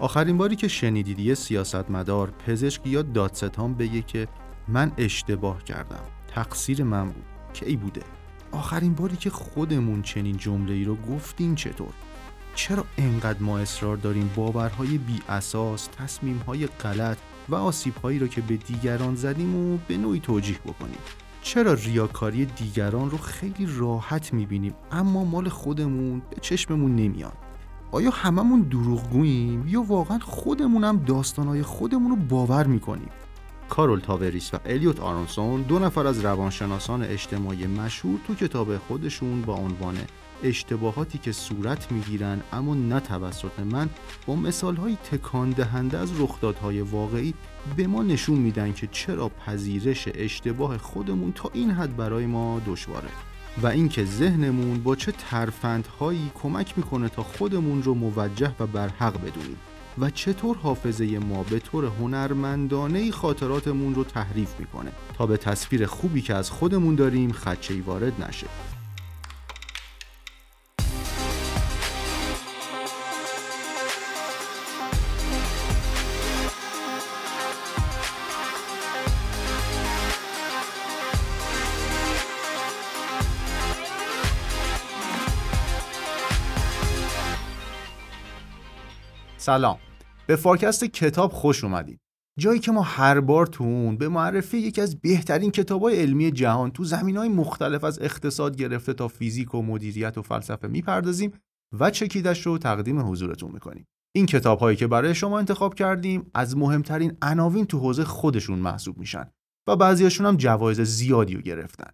آخرین باری که شنیدید یه سیاستمدار پزشک یا دادستان بگه که من اشتباه کردم تقصیر من بود. کی بوده؟ آخرین باری که خودمون چنین جمله ای رو گفتیم چطور؟ چرا انقدر ما اصرار داریم باورهای بی اساس تصمیمهای غلط و آسیبهایی رو که به دیگران زدیم و به نوعی توجیه بکنیم؟ چرا ریاکاری دیگران رو خیلی راحت می‌بینیم اما مال خودمون به چشممون نمیاد؟ آیا هممون دروغگوییم؟ یا واقعا خودمون هم داستانهای خودمون رو باور می‌کنیم؟ کارول تاوریس و الیوت آرونسون دو نفر از روانشناسان اجتماعی مشهور تو کتاب خودشون با عنوان اشتباهاتی که صورت می‌گیرن اما نه توسط من با مثالهای تکان دهنده از رخدادهای واقعی به ما نشون میدن که چرا پذیرش اشتباه خودمون تا این حد برای ما دشواره. و اینکه ذهنمون با چه ترفندهایی کمک می‌کنه تا خودمون رو موجه و برحق بدونیم و چطور حافظه ما به طور هنرمندانه خاطراتمون رو تحریف می‌کنه تا به تصویر خوبی که از خودمون داریم خدشه‌ای وارد نشه. سلام. به فارکست کتاب خوش اومدید. جایی که ما هر بار تو به معرفی یکی از بهترین کتابای علمی جهان تو های مختلف از اقتصاد گرفته تا فیزیک و مدیریت و فلسفه می‌پردازیم و چکیدش رو تقدیم حضورتون می‌کنیم. این کتاب هایی که برای شما انتخاب کردیم از مهمترین عناوین تو حوزه خودشون محسوب میشن و بعضیاشون هم جوایز زیادی رو گرفتن.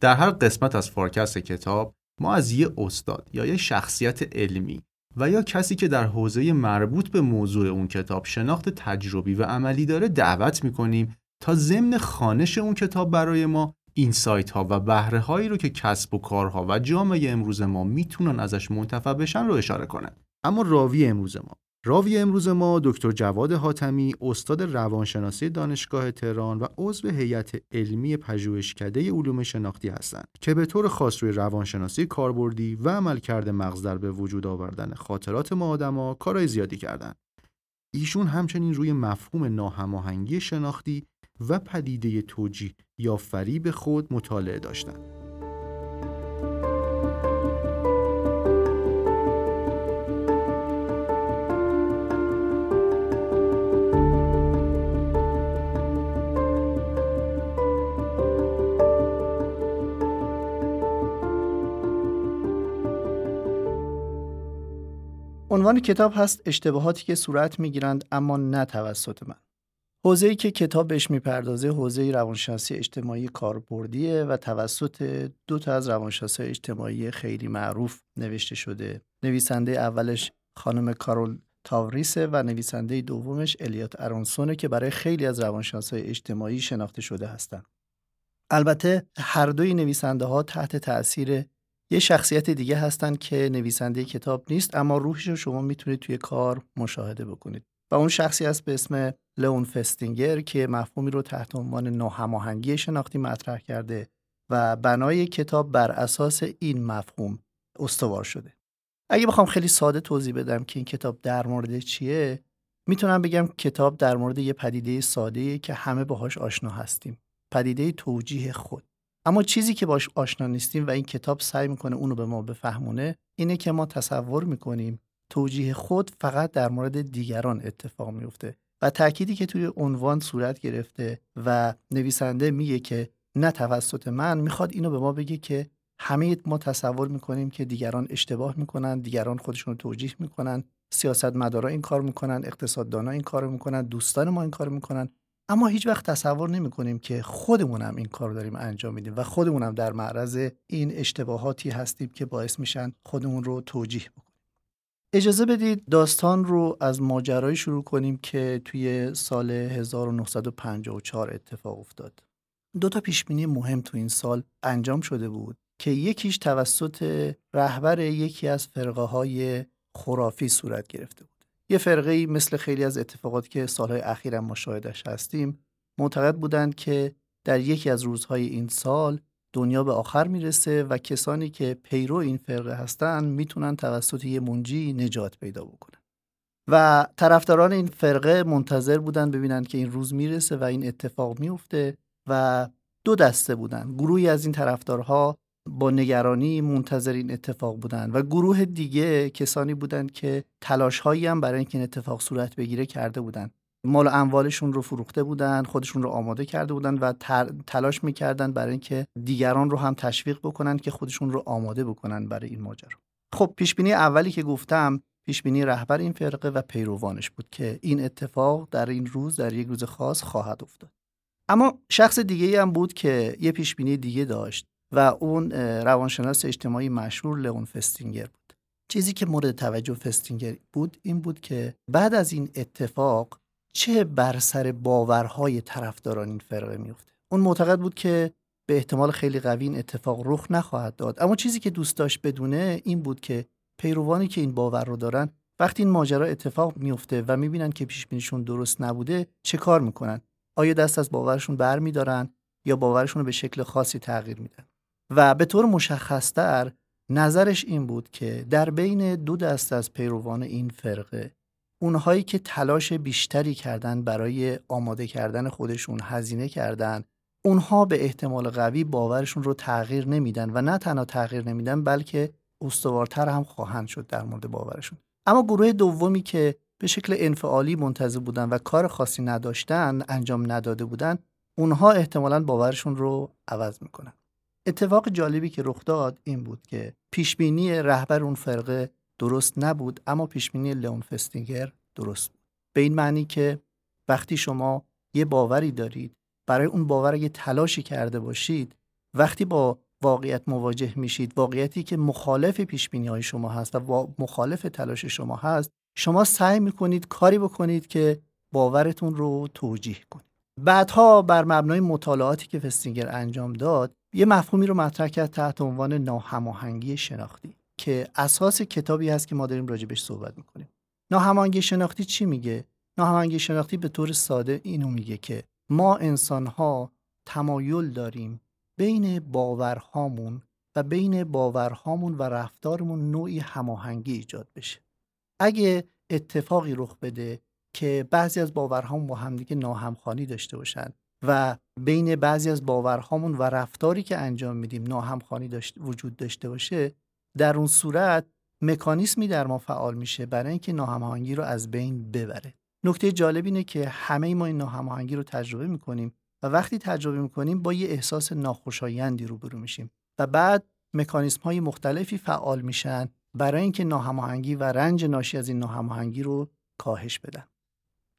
در هر قسمت از فارکست کتاب ما از یه استاد یا یه شخصیت علمی و یا کسی که در حوزه مربوط به موضوع اون کتاب شناخت تجربی و عملی داره دعوت می‌کنیم تا ضمن خانش اون کتاب برای ما این سایت ها و بهره هایی رو که کسب و کارها و جامعه امروز ما می‌تونن ازش منتفع بشن رو اشاره کنن اما راوی امروز ما. راوی امروز ما دکتر جواد حاتمی استاد روانشناسی دانشگاه تهران و عضو هیئت علمی پژوهشکده علوم شناختی هستند که به طور خاص روی روانشناسی کاربردی و عملکرد مغز در به وجود آوردن خاطرات ما آدما کارهای زیادی کردند. ایشون همچنین روی مفهوم ناهماهنگی شناختی و پدیده توجیه یا فریب خود مطالعه داشتند. عنوان کتاب هست اشتباهاتی که صورت می‌گیرند اما نه توسط من. حوزه‌ای که کتاب بهش می‌پردازه حوزه روانشناسی اجتماعی کاربردیه و توسط دو تا از روانشناسی اجتماعی خیلی معروف نوشته شده. نویسنده اولش خانم کارول تاوریسه و نویسنده دومش الیوت ارونسونه که برای خیلی از روانشناسای اجتماعی شناخته شده هستند. البته هر دوی نویسنده ها تحت تاثیر یه شخصیت دیگه هستن که نویسنده کتاب نیست اما روحش رو شما می‌تونید توی کار مشاهده بکنید. و اون شخصی است به اسم لئون فستینگر که مفهومی رو تحت عنوان ناهماهنگی شناختی مطرح کرده و بنای کتاب بر اساس این مفهوم استوار شده. اگه بخوام خیلی ساده توضیح بدم که این کتاب در مورد چیه می‌تونم بگم کتاب در مورد یه پدیده ساده که همه باهاش آشنا هستیم. پدیده توجیه خود. اما چیزی که باش آشنا نیستیم و این کتاب سعی می‌کنه اونو به ما بفهمونه اینه که ما تصور می‌کنیم توجیه خود فقط در مورد دیگران اتفاق میفته و تأکیدی که توی عنوان صورت گرفته و نویسنده میگه که نه توسط من می‌خواد اینو به ما بگه که همه ما تصور می‌کنیم که دیگران اشتباه می‌کنن دیگران خودشون رو توجیه می‌کنن سیاستمدارا این کار می‌کنن اقتصاددانا این کار می‌کنن دوستان ما این کار می‌کنن. اما هیچ وقت تصور نمی کنیم که خودمون هم این کار داریم انجام میدیم و خودمون هم در معرض این اشتباهاتی هستیم که باعث میشن خودمون رو توجیه بکنیم اجازه بدید داستان رو از ماجرایی شروع کنیم که توی سال 1954 اتفاق افتاد. دو تا پیشبینی مهم تو این سال انجام شده بود که یکیش توسط رهبر یکی از فرقه های خرافی صورت گرفته بود. یه فرقه مثل خیلی از اتفاقاتی که سالهای اخیرا مشاهدش هستیم معتقد بودند که در یکی از روزهای این سال دنیا به آخر می‌رسه و کسانی که پیرو این فرقه هستن می‌تونن توسط یه منجی نجات پیدا بکنن. و طرفداران این فرقه منتظر بودن ببینن که این روز می‌رسه و این اتفاق میفته و دو دسته بودن گروهی از این طرفدارها با نگرانی منتظر این اتفاق بودن و گروه دیگه کسانی بودند که تلاش هایی هم برای اینکه این اتفاق صورت بگیره کرده بودند مال و اموالشون رو فروخته بودن خودشون رو آماده کرده بودن و تلاش می‌کردن برای اینکه دیگران رو هم تشویق بکنن که خودشون رو آماده بکنن برای این ماجرا. خب پیش بینی اولی که گفتم پیش بینی رهبر این فرقه و پیروانش بود که این اتفاق در این روز در یک روز خاص خواهد افتاد. اما شخص دیگه هم بود که یه پیش بینی دیگه داشت. و اون روانشناس اجتماعی مشهور لئون فستینگر بود. چیزی که مورد توجه فستینگر بود این بود که بعد از این اتفاق چه بر سر باورهای طرفداران این فرقه میفته اون معتقد بود که به احتمال خیلی قوی این اتفاق رخ نخواهد داد. اما چیزی که دوست داشت بدونه این بود که پیروانی که این باور رو دارن وقتی این ماجرا اتفاق میفته و می‌بینن که پیش بینیشون درست نبوده چه کار می‌کنن؟ آیا دست از باورشون برمیدارن یا باورشون رو به شکل خاصی تغییر میدن؟ و به طور مشخصتر نظرش این بود که در بین دو دست از پیروان این فرقه اونهایی که تلاش بیشتری کردن برای آماده کردن خودشون هزینه کردن اونها به احتمال قوی باورشون رو تغییر نمیدن و نه تنها تغییر نمیدن بلکه استوارتر هم خواهند شد در مورد باورشون. اما گروه دومی که به شکل انفعالی منتظر بودن و کار خاصی نداشتن انجام نداده بودن اونها احتمالا باورشون رو عوض می‌کنن. اتفاق جالبی که رخ داد این بود که پیشبینی رهبر اون فرقه درست نبود اما پیشبینی لئون فستینگر درست بود. به این معنی که وقتی شما یه باوری دارید برای اون باور یه تلاشی کرده باشید وقتی با واقعیت مواجه میشید واقعیتی که مخالف پیش های شما هست و مخالف تلاش شما هست شما سعی می‌کنید کاری بکنید که باورتون رو توجیه کنید. بعدها بر مبنای مطالعاتی که فستینگر انجام داد یه مفهومی رو مطرح کرد تحت عنوان ناهماهنگی شناختی که اساس کتابی هست که ما داریم راجبش صحبت می‌کنیم. ناهماهنگی شناختی چی میگه؟ ناهماهنگی شناختی به طور ساده اینو میگه که ما انسانها تمایل داریم بین باورهامون و بین باورهامون و رفتارمون نوعی هماهنگی ایجاد بشه. اگه اتفاقی رخ بده که بعضی از باورهامون با همدیگه ناهمخوانی داشته باشن و بین بعضی از باورهامون و رفتاری که انجام میدیم ناهمخوانی داشت وجود داشته باشه در اون صورت مکانیسمی در ما فعال میشه برای اینکه ناهماهنگی رو از بین ببره. نکته جالب اینه که همه ما این ناهماهنگی رو تجربه می‌کنیم و وقتی تجربه می‌کنیم با یه احساس ناخوشایندی روبرو میشیم و بعد مکانیسم های مختلفی فعال میشن برای اینکه ناهماهنگی و رنج ناشی از این ناهماهنگی رو کاهش بدن.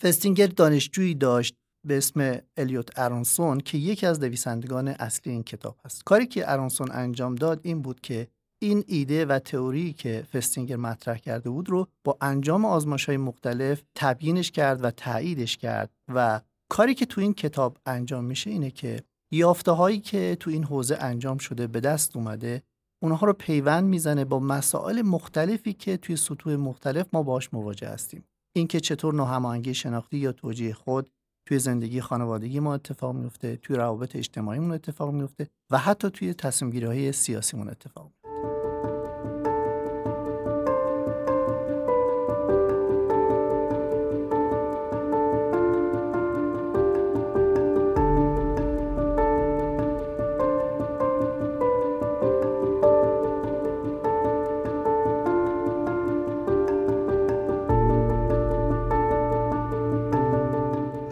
فستینگر دانشجویی داشت به اسم الیوت ارونسون که یکی از نویسندگان اصلی این کتاب هست. کاری که ارونسون انجام داد این بود که این ایده و تئوری که فستینگر مطرح کرده بود رو با انجام آزمایش های مختلف تبیینش کرد و تاییدش کرد و کاری که تو این کتاب انجام میشه اینه که یافته هایی که تو این حوزه انجام شده به دست اومده اونها رو پیوند می‌زنه با مسائل مختلفی که توی سطوح مختلف ما باش مواجه هستیم. اینکه چطور ناهماهنگی شناختی یا توجیه خود توی زندگی خانوادگی ما اتفاق میفته توی روابط اجتماعیمون اتفاق میفته و حتی توی تصمیم گیری های سیاسیمون اتفاق میفته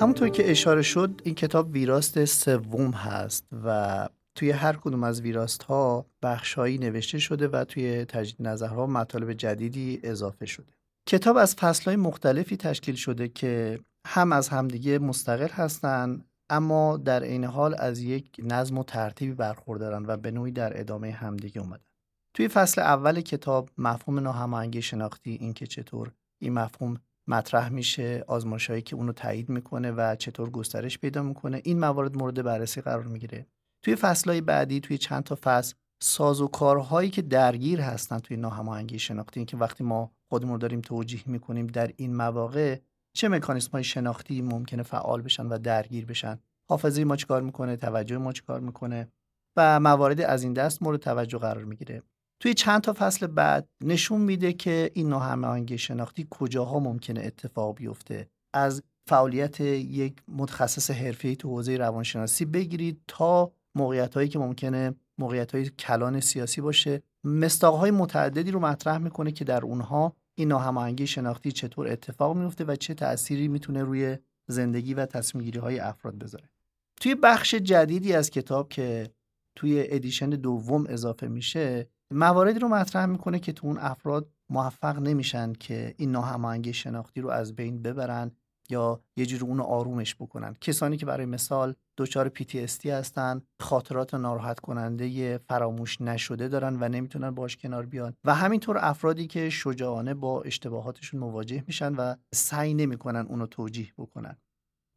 همونطور که اشاره شد این کتاب ویراست سوم هست و توی هر کدوم از ویراست ها بخشهایی نوشته شده و توی تجدید نظرها مطالب جدیدی اضافه شده. کتاب از فصلهای مختلفی تشکیل شده که هم از همدیگه مستقل هستند اما در عین حال از یک نظم و ترتیبی برخوردارن و به نوعی در ادامه همدیگه اومدن. توی فصل اول کتاب مفهوم ناهماهنگی شناختی اینکه چطور این مفهوم مطرح میشه آزمایشهایی که اونو تایید می‌کنه و چطور گسترش پیدا می‌کنه این موارد مورد بررسی قرار می‌گیره. توی فصلهای بعدی توی چند تا فصل ساز و کارهایی که درگیر هستن توی ناهماهنگی شناختی این که وقتی ما خودمون داریم توجیه می‌کنیم در این مواقع چه مکانیسم های شناختی ممکنه فعال بشن و درگیر بشن؟ حافظه ما چیکار می‌کنه؟ توجه ما چیکار می‌کنه؟ و موارد از این دست مورد توجه قرار می‌گیره. توی چند تا فصل بعد نشون میده که این ناهماهنگی شناختی کجاها ممکنه اتفاق بیفته. از فعالیت یک متخصص حرفه‌ای تو حوزه روانشناسی بگیرید تا موقعیت هایی که ممکنه موقعیت های کلان سیاسی باشه. مستاق های متعددی رو مطرح می‌کنه که در اونها این ناهماهنگی شناختی چطور اتفاق میفته و چه تأثیری می‌تونه روی زندگی و تصمیم های افراد بذاره. توی بخش جدیدی از کتاب که توی ادیشن دوم اضافه میشه مواردی رو مطرح می‌کنه که تو اون افراد موفق نمیشن که این ناهماهنگی شناختی رو از بین ببرن یا یه جوری اونو آرومش بکنن. کسانی که برای مثال دچار PTSD هستن خاطرات ناراحت کننده فراموش نشده دارن و نمی‌تونن باش کنار بیان و همینطور افرادی که شجاعانه با اشتباهاتشون مواجه میشن و سعی نمی‌کنن اونو توجیه بکنن.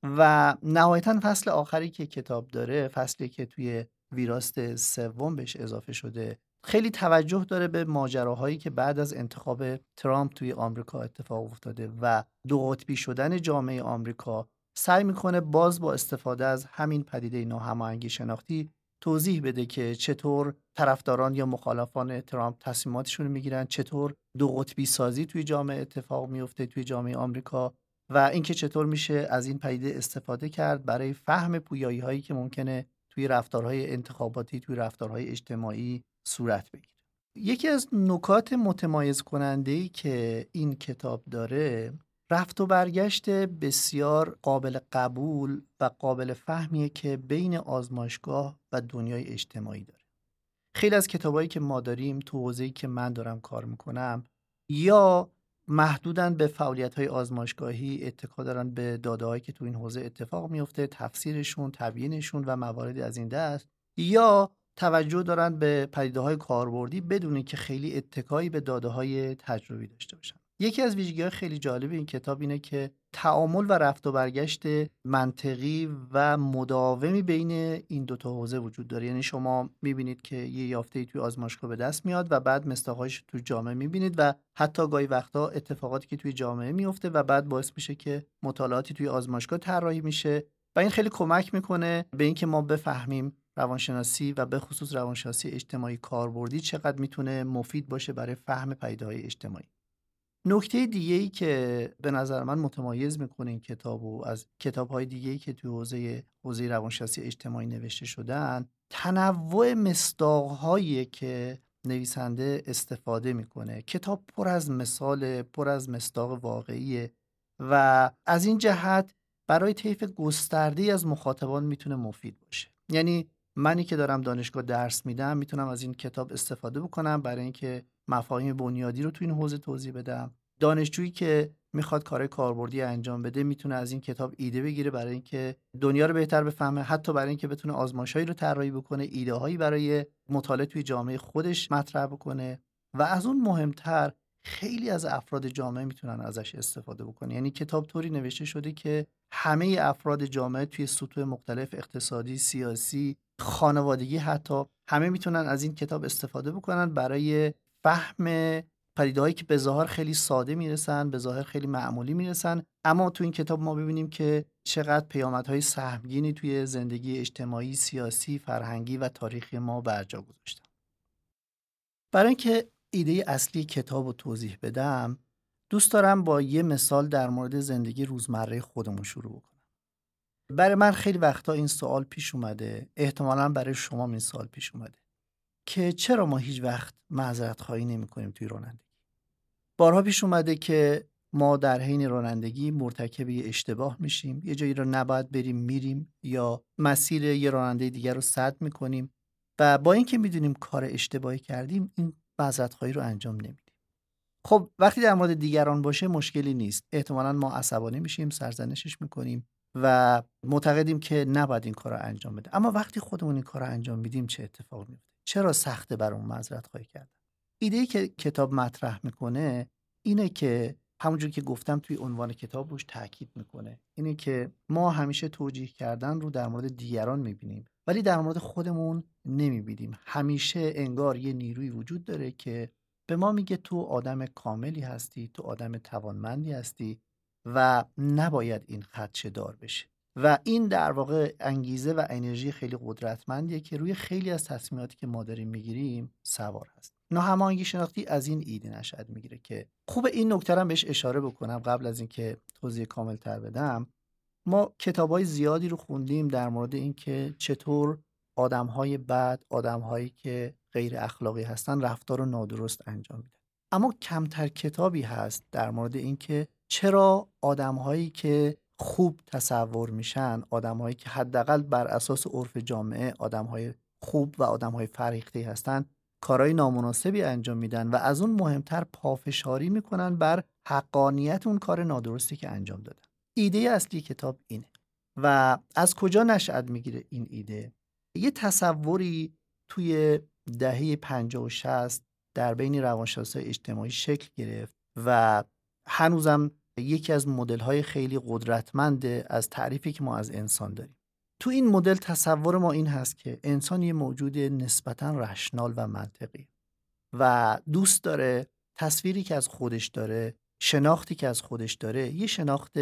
و نهایتا فصل آخری که کتاب داره فصلی که توی ویراست سوم بهش اضافه شده خیلی توجه داره به ماجراهایی که بعد از انتخاب ترامپ توی آمریکا اتفاق افتاده و دو قطبی شدن جامعه آمریکا سعی می‌کنه باز با استفاده از همین پدیده ناهماهنگی شناختی توضیح بده که چطور طرفداران یا مخالفان ترامپ تصمیماتشون رو می‌گیرن چطور دو قطبی سازی توی جامعه اتفاق میفته توی جامعه آمریکا و اینکه چطور میشه از این پدیده استفاده کرد برای فهم پویایی هایی که ممکنه توی رفتارهای انتخاباتی توی رفتارهای اجتماعی صورت بگیره. یکی از نکات متمایز کننده ای که این کتاب داره رفت و برگشت بسیار قابل قبول و قابل فهمیه که بین آزمایشگاه و دنیای اجتماعی داره. خیلی از کتابایی که ما داریم تو حوزه‌ای که من دارم کار می‌کنم یا محدودن به فعالیت های آزمایشگاهی اتکا دارن به داده که تو این حوزه اتفاق میفته تفسیرشون تبیینشون و مواردی از این دست یا توجه دارن به پدیده های کاربردی بدون که خیلی اتکایی به داده های تجربی داشته باشن یکی از ویژگی های خیلی جالب این کتاب اینه که تعامل و رفت و برگشت منطقی و مداومی بین این دوتا حوزه وجود داره. یعنی شما می‌بینید که یه یافته ای توی آزمایشگاه به دست میاد و بعد مستاقهایش توی جامعه می‌بینید و حتی گاهی وقتا اتفاقاتی که توی جامعه میفته و بعد باعث میشه که مطالعاتی توی آزمایشگاه طراحی میشه. و این خیلی کمک می‌کنه به اینکه ما بفهمیم روانشناسی و به خصوص روانشناسی اجتماعی کاربردی چقدر می‌تونه مفید باشه برای فهم پیداهای اجتماعی. نکته دیگه که به نظر من متمایز می‌کنه این کتاب و از کتاب های که توی حوزه حوزه روانشناسی اجتماعی نوشته شدن تنوع مصداق که نویسنده استفاده می‌کنه. کتاب پر از مثال پر از مصداق واقعیه و از این جهت برای طیف گسترده از مخاطبان می‌تونه مفید باشه. یعنی منی که دارم دانشگاه درس میدم می‌تونم از این کتاب استفاده بکنم برای اینکه مفاهیم بنیادی رو تو این حوزه توضیح بدم. دانشجویی که می‌خواد کار کاربردی انجام بده می‌تونه از این کتاب ایده بگیره برای اینکه دنیا رو بهتر بفهمه حتی برای اینکه بتونه آزمایشهایی رو طراحی بکنه ایده هایی برای مطالعه توی جامعه خودش مطرح بکنه و از اون مهمتر خیلی از افراد جامعه می‌تونن ازش استفاده بکنه یعنی کتاب طوری نوشته شده که همه افراد جامعه توی سطوح مختلف اقتصادی سیاسی خانوادگی حتی همه می‌تونن از این کتاب استفاده بکنن برای فهم پدیدهایی که به ظاهر خیلی ساده می‌رسن به ظاهر خیلی معمولی می‌رسن. اما تو این کتاب ما ببینیم که چقدر پیامدهای سهمگینی توی زندگی اجتماعی سیاسی فرهنگی و تاریخی ما برجا گذاشتن. برای اینکه ایده اصلی کتاب رو توضیح بدم دوست دارم با یه مثال در مورد زندگی روزمره خودمون شروع بکنم. برای من خیلی وقتا این سوال پیش اومده احتمالا برای شما این سوال پیش اومده که چرا ما هیچ وقت معذرت خواهی نمی کنیم توی رانندگی؟ بارها پیش اومده که ما در حین رانندگی مرتکب یه اشتباه میشیم یه جایی رو نباید بریم میریم یا مسیر یه راننده دیگر رو صد می‌کنیم و با اینکه می‌دونیم کار اشتباهی کردیم این معذرت رو انجام نمیدیم. خب وقتی در مورد دیگران باشه مشکلی نیست. احتمالا ما عصبانی میشیم سرزنشش می‌کنیم و معتقدیم که نباید این کار رو انجام بده. اما وقتی خودمون این کار رو انجام میدیم چه اتفاق میفته چرا سخته بر اون معذرت خواهی کردن ایده که کتاب مطرح می‌کنه اینه که همونجور که گفتم توی عنوان کتاب روش تاکید می‌کنه. اینه که ما همیشه توجیه کردن رو در مورد دیگران می‌بینیم ولی در مورد خودمون نمی‌بینیم. همیشه انگار یه نیروی وجود داره که به ما میگه تو آدم کاملی هستی تو آدم توانمندی هستی و نباید این خدشه دار بشه. و این در واقع انگیزه و انرژی خیلی قدرتمندیه که روی خیلی از تصمیماتی که ما داریم می‌گیریم سوار هست. ناهماهنگی شناختی از این ایده نشد می‌گیره که خوب این نکته بهش اشاره بکنم قبل از اینکه توضیح کامل تر بدم. ما کتاب های زیادی رو خوندیم در مورد اینکه چطور آدم های بد آدم هایی که غیر اخلاقی هستن رفتار رو نادرست انجام میدن. اما کمتر کتابی هست در مورد اینکه چرا آدم هایی که خوب تصور میشن آدم هایی که حداقل بر اساس عرف جامعه آدم های خوب و آدم های فریخته هستن کارهای نامناسبی انجام میدن و از اون مهمتر پافشاری می‌کنن بر حقانیت اون کار نادرستی که انجام دادن. ایده اصلی کتاب اینه. و از کجا نشأت می‌گیره این ایده؟ یه تصوری توی دهه 50 و 60 در بین روانشناسای اجتماعی شکل گرفت و هنوزم یکی از مدل های خیلی قدرتمند از تعریفی که ما از انسان داریم. تو این مدل تصور ما این هست که انسان یه موجود نسبتا رشنال و منطقی و دوست داره تصویری که از خودش داره شناختی که از خودش داره یه شناخت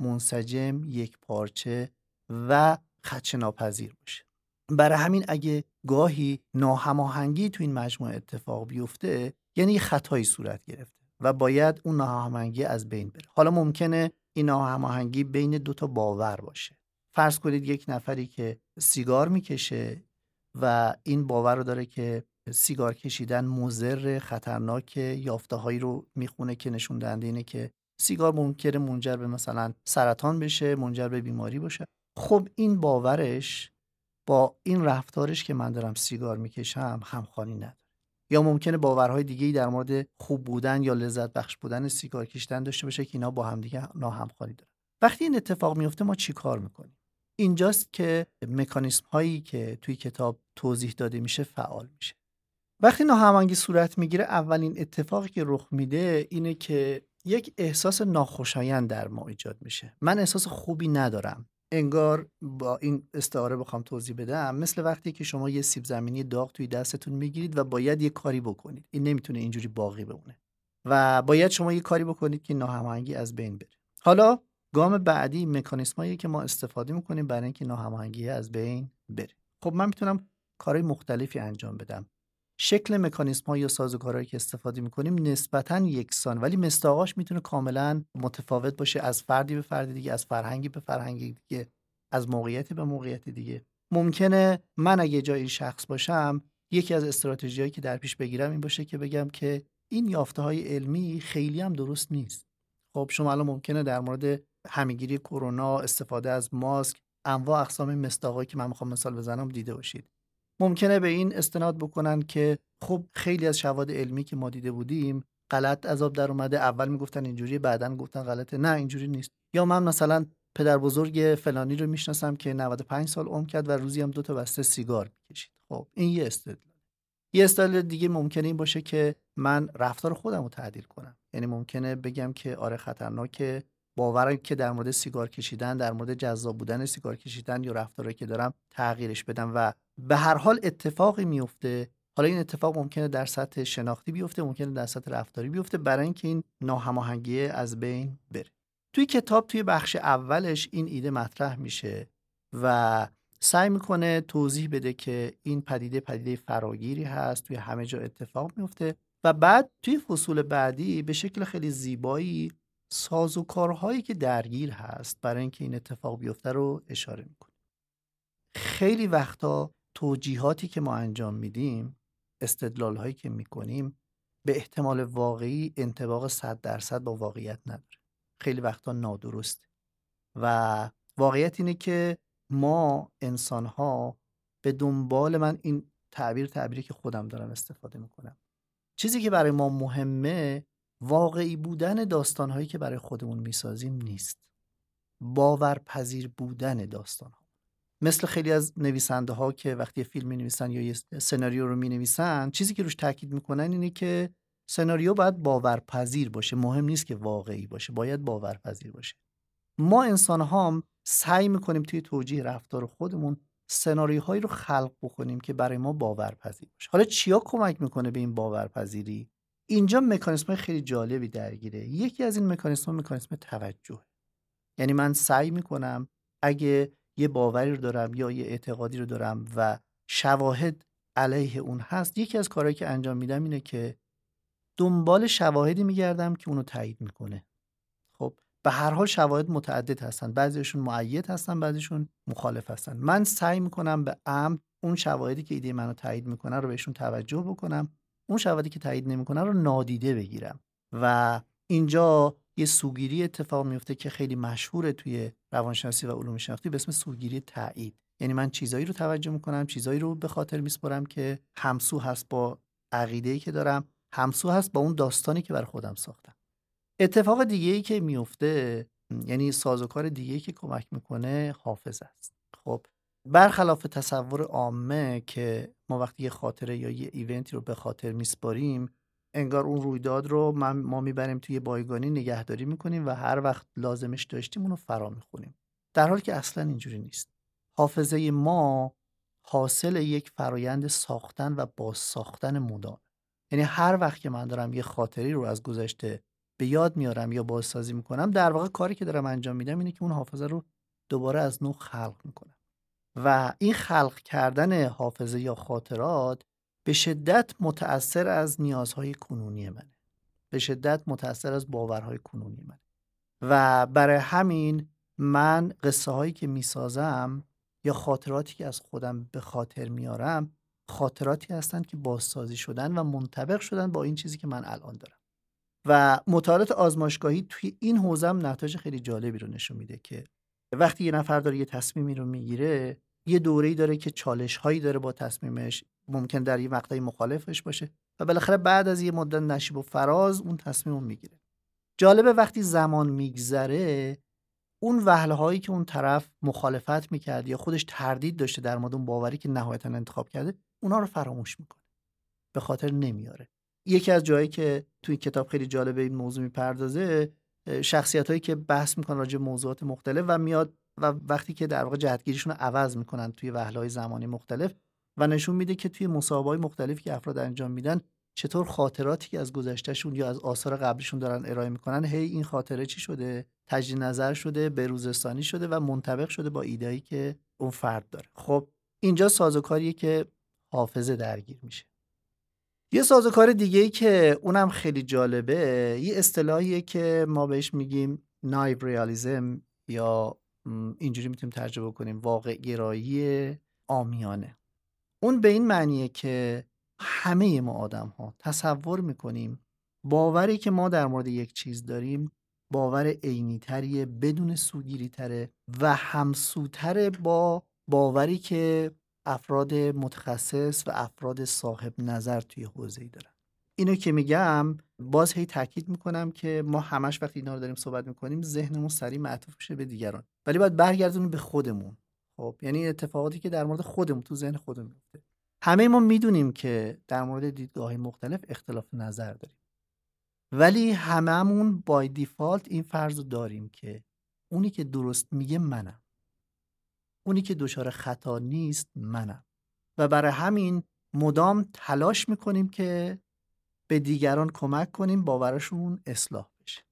منسجم یک پارچه و خدش ناپذیر باشه. برای همین اگه گاهی ناهماهنگی تو این مجموعه اتفاق بیفته یعنی خطایی صورت گرفته و باید اون ناهماهنگی از بین بره. حالا ممکنه این ناهماهنگی بین دو تا باور باشه. فرض کنید یک نفری که سیگار می‌کشه و این باور رو داره که سیگار کشیدن مضر خطرناک یافته هایی رو می‌خونه که نشون دهنده اینه که سیگار ممکنه منجر به مثلا سرطان بشه منجر به بیماری باشه. خب این باورش با این رفتارش که من دارم سیگار می‌کشم همخوانی نداره. یا ممکنه باورهای دیگه در مورد خوب بودن یا لذت بخش بودن سیگار کشیدن داشته باشه که اینا با هم دیگه ناهمخوانی دارن. وقتی این اتفاق میفته ما چی کار می‌کنیم؟ اینجاست که مکانیسم هایی که توی کتاب توضیح داده میشه فعال میشه. وقتی ناهماهنگی صورت می‌گیره اولین اتفاقی که رخ میده اینه که یک احساس ناخوشایند در ما ایجاد میشه. من احساس خوبی ندارم. انگار با این استعاره بخوام توضیح بدم مثل وقتی که شما یه سیب زمینی داغ توی دستتون می‌گیرید و باید یه کاری بکنید. این نمی‌تونه اینجوری باقی بمونه. و باید شما یه کاری بکنید که ناهماهنگی از بین بره. حالا گام بعدی مکانیسمایی که ما استفاده می‌کنیم برای اینکه ناهماهنگی از بین بره. خب من می‌تونم کارهای مختلفی انجام بدم. شکل مکانیسم یا سازوکارهایی که استفاده می‌کنیم نسبتا یکسان ولی مستاقاش می‌تونه کاملا متفاوت باشه از فردی به فردی دیگه از فرهنگی به فرهنگی دیگه از موقعیتی به موقعیت دیگه. ممکنه من اگه جای این شخص باشم یکی از استراتژیهایی که در پیش بگیرم این باشه که بگم که این یافته های علمی خیلی هم درست نیست. خب شما الان ممکنه در مورد همگیری کرونا استفاده از ماسک انواع اقسام مستاقایی که من می‌خوام مثال بزنم دیده باشید. ممکنه به این استناد بکنن که خب خیلی از شواهد علمی که ما دیده بودیم غلط عذاب در اومده اول می‌گفتن اینجوری بعدا گفتن غلطه. نه اینجوری نیست. یا من مثلا پدر بزرگ فلانی رو می‌شناسم که 95 سال عمر کرد و روزی هم دو تا بسته سیگار می‌کشید. خب این یه استدلال. یه استدلال دیگه ممکنه این باشه که من رفتار خودم رو تعدیل کنم. یعنی ممکنه بگم که آره خطرناکه. باورم که در مورد سیگار کشیدن در مورد جذاب بودن سیگار کشیدن یا رفتاری که دارم تغییرش بدم و به هر حال اتفاقی میفته. حالا این اتفاق ممکنه در سطح شناختی بیفته ممکنه در سطح رفتاری بیفته برای اینکه این ناهماهنگی از بین بره. توی کتاب توی بخش اولش این ایده مطرح میشه و سعی می‌کنه توضیح بده که این پدیده پدیده فراگیری هست توی همه جا اتفاق میفته و بعد توی فصول بعدی به شکل خیلی زیبایی سازوکارهایی که درگیر هست برای اینکه این اتفاق بیفته رو اشاره می‌کنه. خیلی وقتا توجیهاتی که ما انجام میدیم استدلال هایی که می‌کنیم به احتمال واقعی انتباق صد درصد با واقعیت نداره. خیلی وقتا نادرست و واقعیت اینه که ما انسان ها به دنبال من این تعبیر تعبیری که خودم دارم استفاده می‌کنم. چیزی که برای ما مهمه واقعی بودن داستانهایی که برای خودمون می‌سازیم نیست. باورپذیر بودن داستان ها مثل خیلی از نویسنده ها که وقتی فیلم می نویسن یا یه سناریو رو می نویسن چیزی که روش تاکید می‌کنن اینه که سناریو باید باورپذیر باشه. مهم نیست که واقعی باشه باید باورپذیر باشه. ما انسان ها سعی می‌کنیم توی توجیه رفتار خودمون سناریوهایی رو خلق بکنیم که برای ما باورپذیر باشه. حالا چیا کمک می‌کنه به این باورپذیری؟ اینجا مکانیسم خیلی جالبی درگیره. یکی از این مکانیسم مکانیسم توجه یعنی من سعی می‌کنم اگه یه باوری رو دارم یا یه اعتقادی رو دارم و شواهد علیه اون هست یکی از کارهایی که انجام میدم اینه که دنبال شواهدی میگردم که اونو تایید می‌کنه. خب به هر حال شواهد متعدد هستن. بعضیشون معید هستن بعضیشون مخالف هستن. من سعی می‌کنم به عمد اون شواهدی که ایده منو تایید می‌کنه رو بهشون توجه بکنم اون شواهدی که تایید نمی‌کنه رو نادیده بگیرم. و اینجا یه سوگیری اتفاق میفته که خیلی مشهوره توی روانشناسی و علوم شناختی به اسم سوگیری تایید. یعنی من چیزایی رو توجه می‌کنم چیزایی رو به خاطر میسپرم که همسو هست با عقیده که دارم همسو هست با اون داستانی که بر خودم ساختم. اتفاق دیگه ای که میفته یعنی سازوکار دیگه ای که کمک می‌کنه حافظ است. خب برخلاف تصور عامه که ما وقتی یه خاطره یا یه ایونتی رو به خاطر میسپاریم انگار اون رویداد رو ما می‌بریم توی بایگانی نگهداری می‌کنیم و هر وقت لازمش داشتیم اونو فرا می‌خونیم. در حالی که اصلا اینجوری نیست. حافظه ما حاصل یک فرایند ساختن و باز ساختن مدام. یعنی هر وقت که من دارم یه خاطری رو از گذشته به یاد میارم یا بازسازی می‌کنم در واقع کاری که دارم انجام میدم اینه که اون حافظه رو دوباره از نو خلق می‌کنم. و این خلق کردن حافظه یا خاطرات به شدت متأثر از نیازهای کنونی منه. به شدت متأثر از باورهای کنونی منه. و برای همین من قصه هایی که می‌سازم یا خاطراتی که از خودم به خاطر میارم خاطراتی هستند که بازسازی شدن و منطبق شدن با این چیزی که من الان دارم. و مطالعات آزمایشگاهی توی این حوزم نتایج خیلی جالبی رو نشون میده که وقتی یه نفر داره یه تصمیمی رو می‌گیره یه دوره‌ای داره که چالش هایی داره با تصمیمش ممکن در یه مقطعی مخالفش باشه و بالاخره بعد از یه مدت نشیب و فراز اون تصمیم می‌گیره. جالبه وقتی زمان میگذره اون وهله هایی که اون طرف مخالفت می‌کرد یا خودش تردید داشته در مورد اون باوری که نهایتا انتخاب کرده اونها رو فراموش می‌کنه. به خاطر نمیاره یکی از جایی که توی کتاب خیلی جالبه این موضوع می‌پردازه شخصیت هایی که بحث می‌کنن راجع موضوعات مختلف و میاد و وقتی که در واقع جهتگیریشون رو عوض می‌کنن توی های زمانی مختلف و نشون میده که توی مسابقه های مختلفی که افراد انجام میدن چطور خاطراتی که از گذشتهشون یا از آثار قبلیشون دارن ارائه می‌کنن هی این خاطره چی شده؟ تجدید نظر شده به روزستانی شده و منطبق شده با ایدهایی که اون فرد داره. خب اینجا سازوکاریه که حافظه درگیر میشه. یه سازوکار دیگه ای که اونم خیلی جالبه یه اصطلاحیه که ما بهش میگیم نایو ریالیزم یا اینجوری می‌تونیم ترجمه کنیم. واقع گرایی آمیانه. اون به این معنیه که همه ما آدم ها تصور می‌کنیم باوری که ما در مورد یک چیز داریم باور عینی تریه بدون سوگیری تره و همسوتره با باوری که افراد متخصص و افراد صاحب نظر توی حوزه ای دارن. اینو که میگم باز هی تاکید می‌کنم که ما همش وقتی اینا رو داریم صحبت می‌کنیم ذهنمون سریع معطوف میشه به دیگران. ولی باید برگردونیم به خودمون. خب یعنی اتفاقاتی که در مورد خودمون تو ذهن خودمون میفته. همه ما می‌دونیم که در مورد دیدگاه مختلف اختلاف نظر داریم. ولی هممون بای دیفالت این فرض رو داریم که اونی که درست میگه منم. اونی که دچار خطا نیست منم. و برای همین مدام تلاش می‌کنیم که به دیگران کمک کنیم باورشون اصلاح بشه.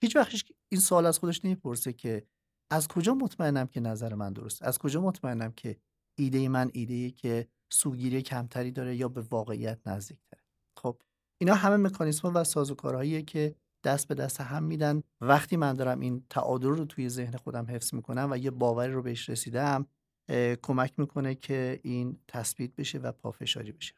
هیچ وقت این سوال از خودش نمی‌پرسه که از کجا مطمئنم که نظر من درست از کجا مطمئنم که ایده من ایده که سوگیری کمتری داره یا به واقعیت نزدیکتره؟ خب اینا همه مکانیسم و سازوکارهاییه که دست به دست هم میدن. وقتی من دارم این تعادل رو توی ذهن خودم حفظ می‌کنم و یه باوری رو بهش رسیدم کمک می‌کنه که این تثبیت بشه و پافشاری بشه.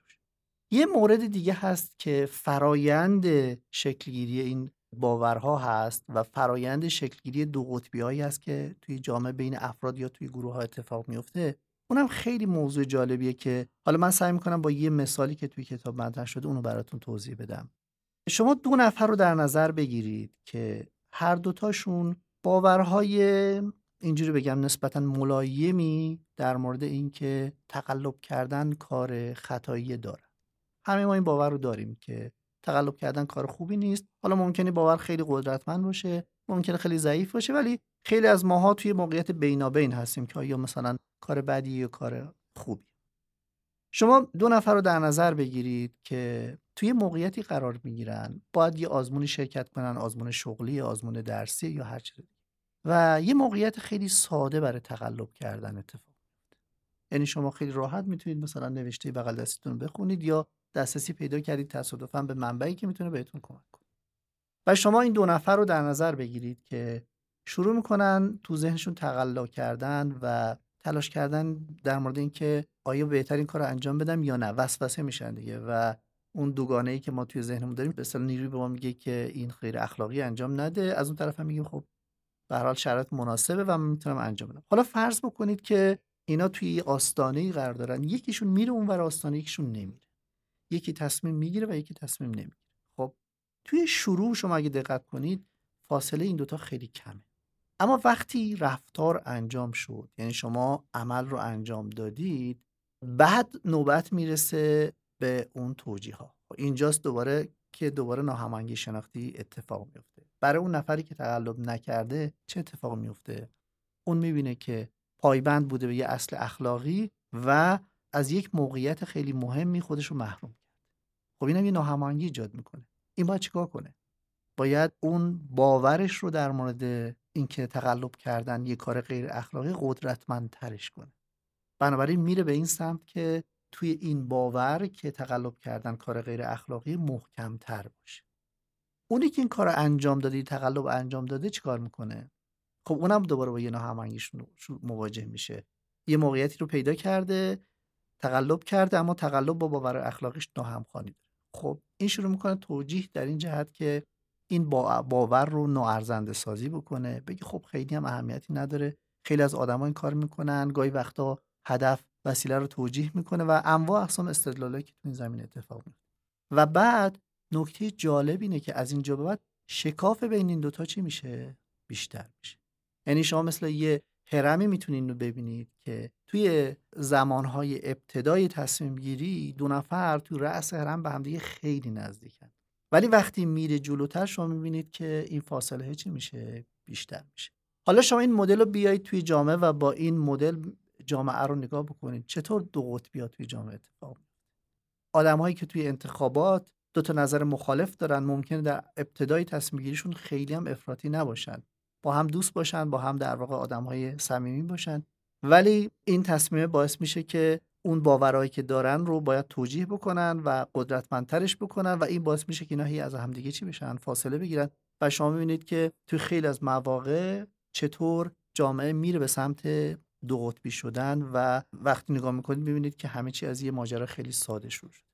یه مورد دیگه هست که فرایند شکلگیری این باورها هست و فرایند شکلگیری دو قطبی هایی هست که توی جامعه بین افراد یا توی گروه ها اتفاق میفته اونم خیلی موضوع جالبیه که حالا من سعی می‌کنم با یه مثالی که توی کتاب مطرح شده اونو براتون توضیح بدم. شما دو نفر رو در نظر بگیرید که هر دوتاشون باورهای اینجوری بگم نسبتا ملایمی در مورد اینکه تقلب کردن کار خطایی داره همه ما این باور رو داریم که تقلب کردن کار خوبی نیست. حالا ممکنه باور خیلی قدرتمند باشه ممکنه خیلی ضعیف باشه ولی خیلی از ماها توی موقعیت بینابین هستیم که آیا مثلا کار بدی یا کار خوبی. شما دو نفر رو در نظر بگیرید که توی موقعیتی قرار می‌گیرن باید یه آزمونی شرکت کنن آزمون شغلی آزمون درسی یا هر چیزی و یه موقعیت خیلی ساده برای تقلب کردن اتفاق یعنی شما خیلی راحت می‌تونید مثلا نوشته بغل دستتون بخونید یا دسترسی پیدا کردید تصادفا به منبعی که می‌تونه بهتون کمک کنه. و شما این دو نفر رو در نظر بگیرید که شروع می‌کنن تو ذهنشون تقلا کردن و تلاش کردن در مورد اینکه آیا بهترین کار رو انجام بدم یا نه. وسوسه میشن دیگه و اون دوگانه ای که ما توی ذهنمون داریم به نیروی به ما میگه که این غیر اخلاقی انجام نده. از اون طرف هم میگیم خب به هر حال شرایط مناسبه و من می‌تونم انجام بدم. حالا فرض بکنید که اینا توی آستانه ای قرار دارن. یکیشون میره اونور آستانه یکیشون نمیره. یکی تصمیم می‌گیره و یکی تصمیم نمی‌گیره. خب توی شروع شما اگه دقت کنید فاصله این دوتا خیلی کمه. اما وقتی رفتار انجام شد یعنی شما عمل رو انجام دادید بعد نوبت می‌رسه به اون توجیه ها اینجاست دوباره که دوباره ناهماهنگی شناختی اتفاق میفته برای اون نفری که تقلب نکرده چه اتفاق میفته اون می‌بینه که پایبند بوده به یه اصل اخلاقی و از یک موقعیت خیلی مهمی خودش رو محروم خب اینم یه ناهماهنگی ایجاد می‌کنه. این باید چیکار کنه؟ باید اون باورش رو در مورد اینکه تقلب کردن یه کار غیر اخلاقی قدرتمندترش کنه. بنابراین میره به این سمت که توی این باور که تقلب کردن کار غیر اخلاقی محکمتر باشه. اونی که این کار رو انجام داده تقلب انجام داده چیکار می‌کنه؟ خب اونم دوباره با یه ناهماهنگیش مواجه میشه. یه موقعیتی رو پیدا کرده تقلب کرده اما تقلب با باور اخلاقیش ناهمخوانی خب این شروع می‌کنه توجیه در این جهت که این با باور رو ناارزنده سازی بکنه بگه خب خیلی هم اهمیتی نداره. خیلی از آدما این کار می‌کنن گاهی وقتا هدف وسیله رو توجیه می‌کنه و انواع اقسام استدلالی که تو این زمین اتفاق میفته و بعد نکته جالب اینه که از اینجا به بعد شکاف بین این دوتا چی میشه؟ بیشتر میشه. یعنی شما مثل یه هرمی می‌تونید رو ببینید که توی زمانهای ابتدای تصمیم گیری دو نفر توی رأس هرم به همدیگه خیلی نزدیکن. ولی وقتی میره جلوتر شما می‌بینید که این فاصله چی میشه؟ بیشتر میشه. حالا شما این مدل رو بیایید توی جامعه و با این مدل جامعه رو نگاه بکنید. چطور دو قطبی توی جامعه اتفاق آدمهایی که توی انتخابات دو تا نظر مخالف دارن ممکنه در ابتدای تصمیم گیریشون خیلی هم افراطی نباشن. با هم دوست باشن با هم در واقع آدم های صمیمی باشن. ولی این تصمیم باعث میشه که اون باورهایی که دارن رو باید توجیه بکنن و قدرتمندترش بکنن و این باعث میشه که اینا هی از همدیگه چی بشن فاصله بگیرن. و شما می‌بینید که توی خیلی از مواقع چطور جامعه میره به سمت دو قطبی شدن و وقتی نگاه می‌کنید می‌بینید که همه چی از یه ماجرا خیلی ساده شروع شد.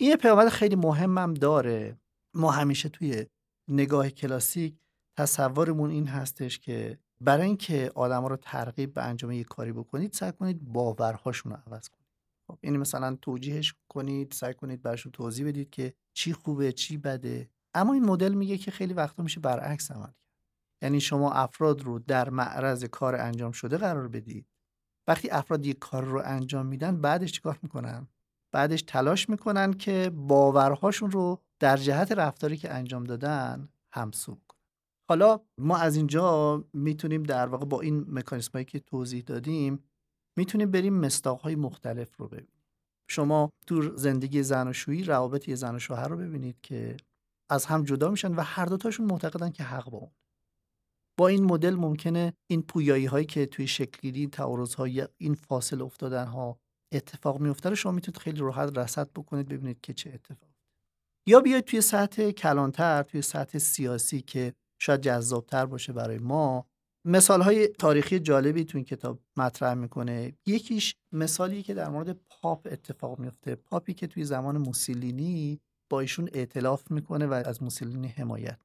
این پیامد خیلی مهمم داره. ما همیشه توی نگاه کلاسیک تصورمون این هستش که برای اینکه آدما رو ترغیب به انجام یک کاری بکنید سعی کنید باورهاشون رو عوض کنید. خب یعنی مثلا توجیهش کنید سعی کنید براشون توضیح بدید که چی خوبه چی بده. اما این مدل میگه که خیلی وقتا میشه برعکس عمل کرد. یعنی شما افراد رو در معرض کار انجام شده قرار بدید. وقتی افراد یک کار رو انجام میدن بعدش چیکار می‌کنن؟ بعدش تلاش می‌کنن که باورهاشون رو در جهت رفتاری که انجام دادن همسو حالا ما از اینجا می‌تونیم در واقع با این مکانیسم که توضیح دادیم می‌تونیم بریم مستاقهای مختلف رو ببینیم. شما تو زندگی زن و شویی روابط یه زن و شوهر رو ببینید که از هم جدا میشن و هر دوتاشون معتقدن که حق با اون. با این مدل ممکنه این پویایی هایی که توی شکلگیری تعارض های این فاصل افتادن ها اتفاق میفته رو شما می‌تونید خیلی راحت رصد بکنید ببینید که چه اتفاق یا بیاید توی سطح کلانتر توی سطح سیاسی که شاید جذابتر باشه برای ما. مثال های تاریخی جالبی تو این کتاب مطرح می‌کنه. یکیش مثالی که در مورد پاپ اتفاق میفته پاپی که توی زمان موسولینی با ایشون ائتلاف می‌کنه و از موسولینی حمایت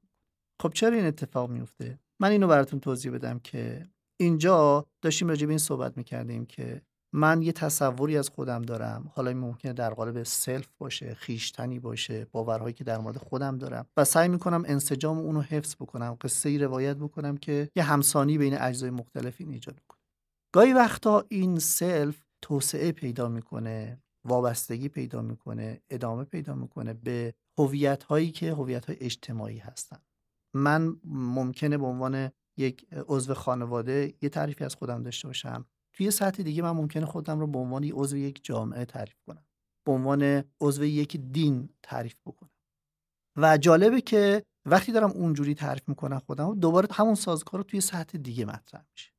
خب چرا این اتفاق میفته من اینو براتون توضیح بدم که اینجا داشتیم راجع به این صحبت می‌کردیم که من یه تصوری از خودم دارم. حالا این ممکنه در قالب self باشه خویشتنی باشه باورهایی که در مورد خودم دارم. و سعی می‌کنم انسجام اونو حفظ بکنم قصه ای روایت بکنم که یه همسانی بین اجزای مختلفی ایجاد کنه گاهی وقتا این self توسعه پیدا می‌کنه وابستگی پیدا می‌کنه ادامه پیدا می‌کنه به هویت هایی که هویت های اجتماعی هستن. من ممکنه به عنوان یک عضو خانواده یه تعریفی از خودم داشته باشم. توی سطح دیگه من ممکنه خودم رو به عنوان عضو یک جامعه تعریف کنم. به عنوان عضو یک دین تعریف بکنم. و جالبه که وقتی دارم اونجوری تعریف می‌کنم خودم دوباره همون سازگار رو توی سطح دیگه مطرح میشه.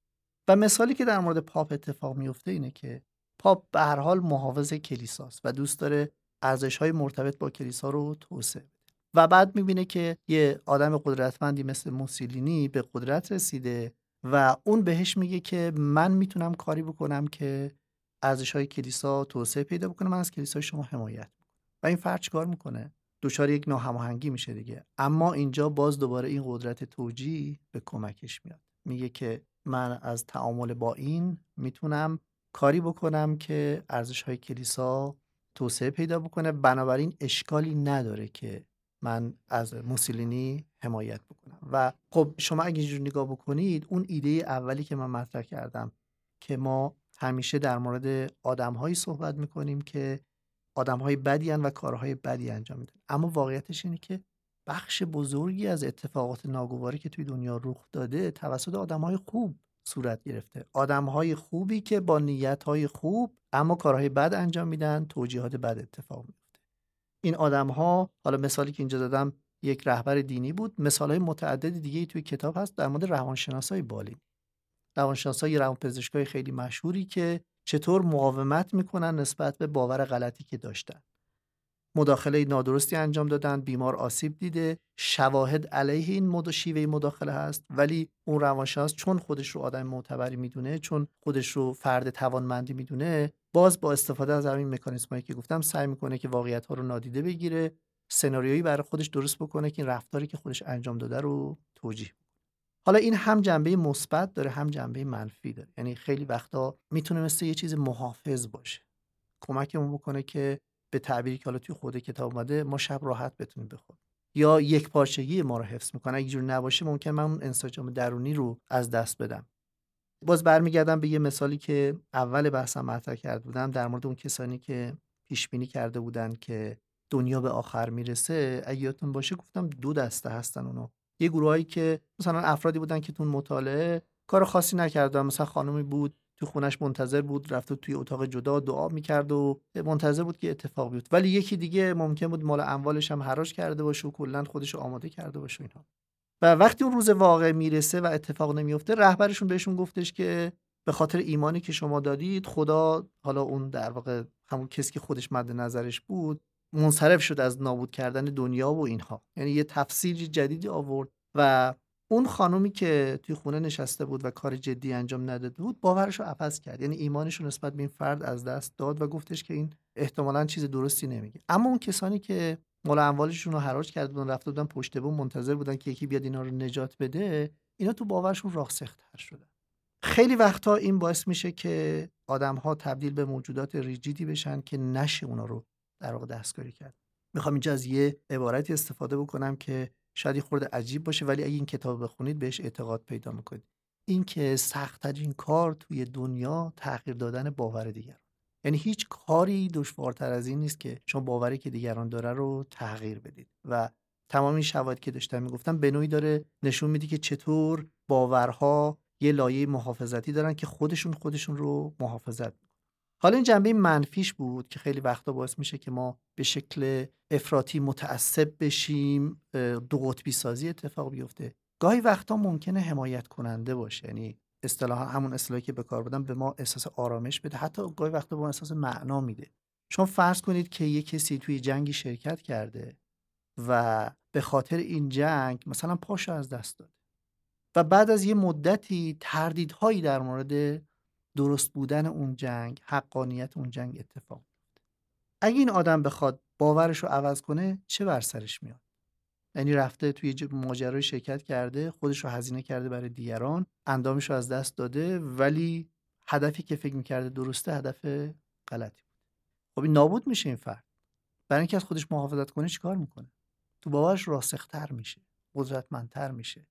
و مثالی که در مورد پاپ اتفاق میفته اینه که پاپ به هر حال محافظ کلیساست و دوست داره ارزش های مرتبط با کلیسا رو توسعه و بعد می‌بینه که یه آدم قدرتمندی مثل موسولینی به قدرت رسیده و اون بهش میگه که من می‌تونم کاری بکنم که ارزش های کلیسا توسعه پیدا بکنه من از کلیسای شما حمایت و این فرد چیکار می‌کنه؟ دچار یک ناهماهنگی میشه دیگه. اما اینجا باز دوباره این قدرت توجیه به کمکش میاد. میگه که من از تعامل با این می‌تونم کاری بکنم که ارزش های کلیسا توسعه پیدا بکنه. بنابراین اشکالی نداره که من از موسولینی حمایت بکنم. و خب شما اگه اینجور نگاه بکنید اون ایده اولی که من مطرح کردم که ما همیشه در مورد آدمهایی صحبت می‌کنیم که آدمهای بدی و کارهای بدی انجام میدن. اما واقعیتش اینه که بخش بزرگی از اتفاقات ناگواری که توی دنیا رخ داده توسط آدمهای خوب صورت گرفته. آدمهای خوبی که با نیتهای خوب اما کارهای بد انجام میدن توجیهات بد اتفاق میفته این آدمها حالا مثالی که اینجا دادم یک رهبر دینی بود. مثالهای متعدد دیگه توی کتاب هست در مورد روانشناسای بالین روانشناسای روانپزشکای خیلی مشهوری که چطور مقاومت می‌کنن نسبت به باور غلطی که داشتن. مداخله نادرستی انجام دادن بیمار آسیب دیده شواهد علیه این مد شیوه مداخله هست. ولی اون روانشناس چون خودش رو آدم معتبری می‌دونه چون خودش رو فرد توانمندی می‌دونه باز با استفاده از همین مکانیزمایی که گفتم سعی می‌کنه که واقعیت ها رو نادیده بگیره. سناریویی برای خودش درست بکنه که این رفتاری که خودش انجام داده رو توجیه حالا این هم جنبه مثبت داره هم جنبه منفی داره. یعنی خیلی وقتا می‌تونه مثل یه چیز محافظ باشه. کمکمون بکنه که به تعبیری که حالا توی خود کتاب اومده ما شب راحت بتونیم بخوابیم یا یک پارچگی ما رو حفظ می‌کنه. اگه جور نباشه ممکن من اون انسجام درونی رو از دست بدم. باز برمیگردم به یه مثالی که اول بحثم مطرح کرده بودم در مورد اون کسانی که پیش بینی کرده بودن که دنیا به آخر می‌رسه اگه یادتون باشه گفتم دو دسته هستن اونو یه گروهایی که مثلا افرادی بودن که تون مطالعه کار خاصی نکردن مثلا خانمی بود تو خونش منتظر بود رفته توی اتاق جدا دعا می‌کرد و منتظر بود که اتفاق بیفته. ولی یکی دیگه ممکن بود مال اموالش هم حراج کرده باشه و کلا خودش آماده کرده باشه اینها و وقتی اون روز واقع می‌رسه و اتفاق نمیفته رهبرشون بهشون گفتش که به خاطر ایمانی که شما دادید خدا حالا اون در واقع همون کسی که خودش مد نظرش بود منصرف شد از نابود کردن دنیا و اینها. یعنی یه تفسیر جدیدی آورد و اون خانومی که توی خونه نشسته بود و کار جدی انجام نداده بود باورش رو عوض کرد. یعنی ایمانش رو نسبت به این فرد از دست داد و گفتش که این احتمالا چیز درستی نمیگه. اما اون کسانی که مال اموالشون رو حراج کرده بودن رفته بودن پشت بوم منتظر بودن که یکی بیاد اینا رو نجات بده اینا تو باورشون راسختر شدن. خیلی وقتا این باعث میشه که آدم ها تبدیل به موجودات ریجیدی بشن که نشه اونا رو در واقع دستکاری کرد. می‌خوام اینجا از یه عبارتی استفاده بکنم که شاید خورده عجیب باشه ولی اگه این کتاب بخونید بهش اعتقاد پیدا می‌کنید. این که سختترین کار توی دنیا تغییر دادن باور دیگران. یعنی هیچ کاری دشوارتر از این نیست که شما باوری که دیگران داره رو تغییر بدید. و تمام این شواهد که داشتم می‌گفتم به نوعی داره نشون میده که چطور باورها یه لایه محافظتی دارن که خودشون خودشون رو محافظت حالا این جنبه منفیش بود که خیلی وقتا باعث میشه که ما به شکل افراطی متعصب بشیم دو قطبی سازی اتفاق بیفته. گاهی وقتا ممکنه حمایت کننده باشه. یعنی اصطلاح همون اصطلاحی که به کار بودم به ما احساس آرامش بده. حتی گاهی وقتا به ما احساس معنا میده. شما فرض کنید که یه کسی توی جنگی شرکت کرده و به خاطر این جنگ مثلا پاشو از دست داده و بعد از یه مدتی تردیدهایی در مورد درست بودن اون جنگ حقانیت اون جنگ اتفاق میفته اگه این آدم بخواد باورش رو عوض کنه چه بر سرش میاد؟ یعنی رفته توی ماجرای شرکت کرده خودش رو هزینه کرده برای دیگران اندامش رو از دست داده ولی هدفی که فکر می‌کرده درسته هدف غلطی بود. خب این نابود میشه این فرد. برای اینکه از خودش محافظت کنه چیکار می‌کنه؟ تو باورش راسختر میشه قدرتمندتر میشه.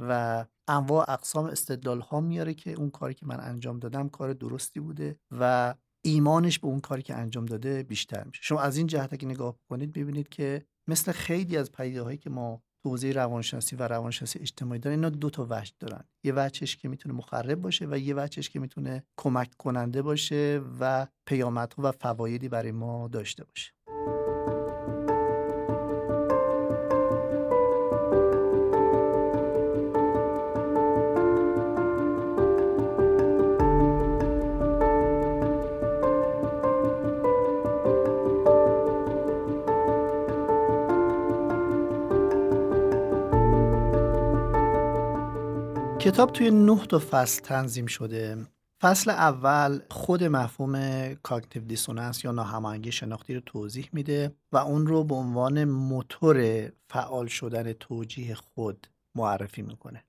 و انواع اقسام استدلال ها میاره که اون کاری که من انجام دادم کار درستی بوده و ایمانش به اون کاری که انجام داده بیشتر میشه. شما از این جهت که نگاه کنید ببینید که مثل خیلی از پدیده هایی که ما تو حوزه روانشناسی و روانشناسی اجتماعی دارن اینا دو تا وجه دارن. یه وجهش که می‌تونه مخرب باشه و یه وجهش که می‌تونه کمک کننده باشه و پیامدها و فوایدی برای ما داشته باشه. کتاب توی نه تا فصل تنظیم شده. فصل اول خود مفهوم cognitive dissonance یا ناهماهنگی شناختی رو توضیح میده و اون رو به عنوان موتور فعال شدن توجیه خود معرفی می‌کنه.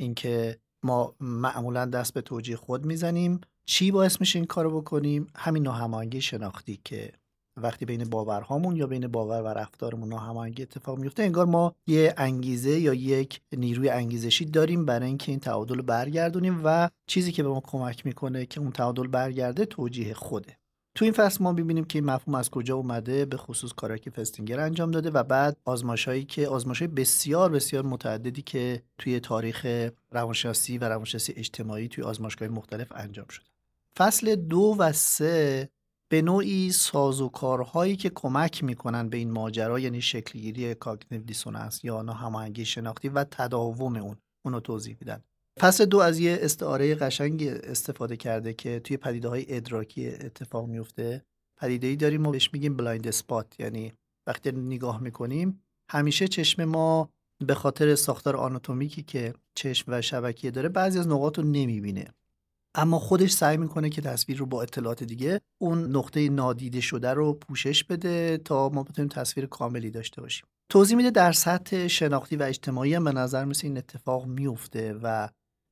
اینکه ما معمولا دست به توجیه خود می‌زنیم چی باعث میشه این کارو بکنیم؟ همین ناهماهنگی شناختی که وقتی بین باورهامون یا بین باور و رفتارمون ناهماهنگی اتفاق میفته انگار ما یه انگیزه یا یک نیروی انگیزشی داریم برای اینکه این تعادل برگردونیم و چیزی که به ما کمک می‌کنه که اون تعادل برگرده توجیه خوده. تو این فصل ما ببینیم که این مفهوم از کجا اومده به خصوص کاری که فستینگر انجام داده و بعد آزمایشایی که آزمایشهای بسیار بسیار متعددی که توی تاریخ روانشناسی و روانشناسی اجتماعی توی آزمایشگاه مختلف انجام شده. فصل دو و سه به نوعی سازوکارهایی که کمک می‌کنن به این ماجرا یعنی شکلگیری cognitive dissonance یا ناهماهنگی شناختی و تداوم اون اونو توضیح میدن. فصل دو از یه استعاره قشنگ استفاده کرده که توی پدیده های ادراکی اتفاق میفته پدیده ای داریم ما بهش میگیم blind spot یعنی وقتی نگاه می‌کنیم همیشه چشم ما به خاطر ساختار آناتومیکی که چشم و شبکیه داره بعضی از نقاط رو نمی‌بینه. اما خودش سعی می‌کنه که تصویر رو با اطلاعات دیگه اون نقطه نادیده شده رو پوشش بده تا ما بتونیم تصویر کاملی داشته باشیم. توضیح میده در سطح شناختی و اجتماعی هم به نظر مثل این اتفاق میفته و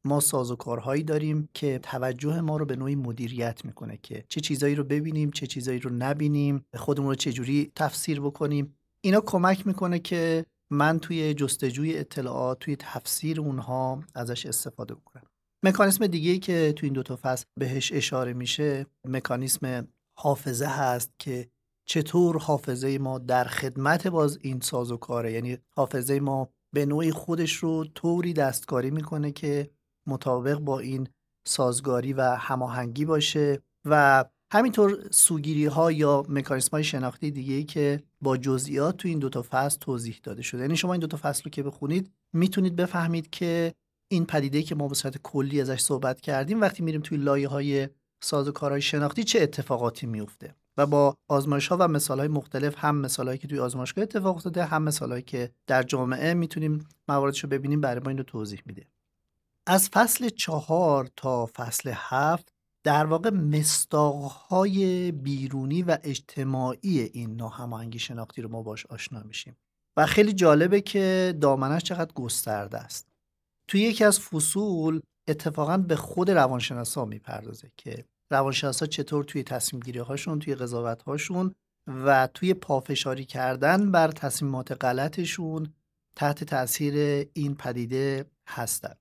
ما سازوکارهایی داریم که توجه ما رو به نوعی مدیریت می‌کنه که چه چیزایی رو ببینیم چه چیزایی رو نبینیم خودمون رو چجوری تفسیر بکنیم. اینا کمک می‌کنه که من توی جستجوی اطلاعات توی تفسیر اونها ازش استفاده بکنم. مکانیسم دیگه ای که تو این دوتا فصل بهش اشاره میشه مکانیسم حافظه هست که چطور حافظه ما در خدمت باز این ساز و کاره. یعنی حافظه ما به نوعی خودش رو طوری دستکاری می‌کنه که مطابق با این سازگاری و هماهنگی باشه و همینطور سوگیری ها یا مکانیسم های شناختی دیگه که با جزئیات تو این دوتا فصل توضیح داده شده. یعنی شما این دوتا فصل رو که بخونید می‌تونید بفهمید که این پدیده که ما به صورت کلی ازش صحبت کردیم وقتی میریم توی لایه های کارهای شناختی چه اتفاقاتی میفته و با آزمایش ها و مثال های مختلف هم مثال که توی آزمایشگاه اتفاق افتاده هم مثال که در جامعه می‌تونیم مواردش رو ببینیم برای ما این رو توضیح میده. از فصل چهار تا فصل هفت در واقع مستاقهای بیرونی و اجتماعی این ناهماهنگی شناختی رو ما باش آشنا میشیم. و خیلی جالبه که دامنش چقدر گسترده است. توی یکی از فصول اتفاقا به خود روانشناسا می‌پردازه که روانشناسا چطور توی تصمیم گیری هاشون توی قضاوت هاشون و توی پافشاری کردن بر تصمیمات غلطشون تحت تاثیر این پدیده هستن.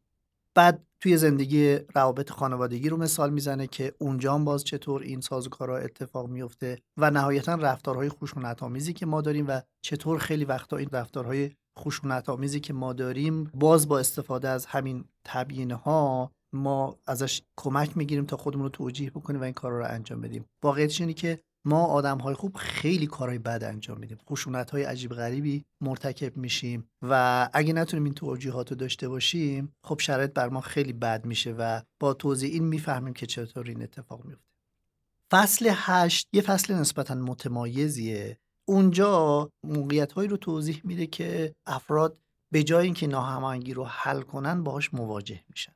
بعد توی زندگی روابط خانوادگی رو مثال می‌زنه که اونجا هم باز چطور این سازوکارها اتفاق میفته و نهایتا رفتارهای خشونت آمیزی که ما داریم و چطور خیلی وقتا این رفتارهای خشونت آمیزی که ما داریم باز با استفاده از همین تبیینه ها ما ازش کمک می‌گیریم تا خودمون رو توجیه بکنیم و این کارا رو انجام بدیم. واقعیتش اینه که ما آدم های خوب خیلی کارهای بد انجام میدیم. خشونت های عجیب غریبی مرتکب میشیم و اگه نتونیم این توجیهات رو داشته باشیم خب شرایط بر ما خیلی بد میشه و با توضیح این می‌فهمیم که چطور این اتفاق میفته فصل هشت یه فصل نسبتا متمایزیه. اونجا موقعیت هایی رو توضیح میده که افراد به جای اینکه ناهماهنگی رو حل کنن باهاش مواجه میشن.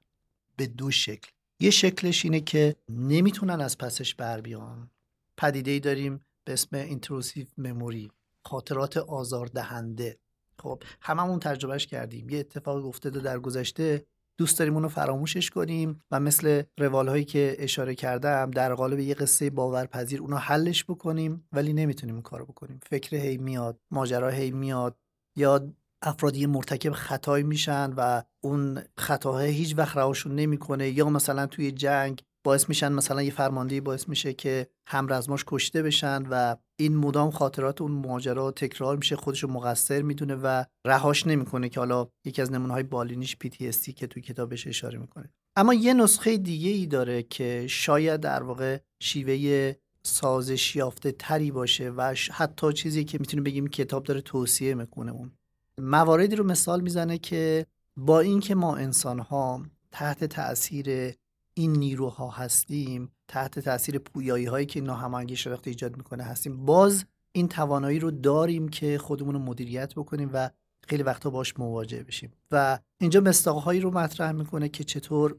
به دو شکل. یه شکلش اینه که نمی‌تونن از پسش بر بیان. پدیده ای داریم به اسم intrusive memory خاطرات آزاردهنده. خب هممون تجربهش کردیم. یه اتفاق افتاده در گذشته دوست داریم اونو فراموشش کنیم و مثل روال هایی که اشاره کردم در قالب یه قصه باورپذیر اونو حلش بکنیم ولی نمی‌تونیم این کارو بکنیم. فکر هی میاد ماجرا هی میاد. یا افرادی مرتکب خطایی میشن و اون خطاها هیچ وقت رهاشون نمی‌کنه. یا مثلا توی جنگ باعث میشن مثلا یه فرماندهی باعث میشه که همرزماش کشته بشن و این مدام خاطرات اون ماجرا تکرار میشه خودش رو مقصر می‌دونه و رهاش نمی‌کنه که حالا یکی از نمونه های بالینیش PTSD که توی کتابش اشاره می‌کنه. اما یه نسخه دیگه ای داره که شاید در واقع شیوه سازش یافته تری باشه و حتی چیزی که می‌تونیم بگیم کتاب داره توصیه می‌کنه اون. مواردی رو مثال می‌زنه که با اینکه ما انسان ها تحت تاثیر این نیروها هستیم تحت تاثیر پویایی هایی که ناهماهنگی شناختی ایجاد می‌کنه هستیم. باز این توانایی رو داریم که خودمون رو مدیریت بکنیم و خیلی وقتا باش مواجه بشیم. و اینجا مستاقهایی رو مطرح می‌کنه که چطور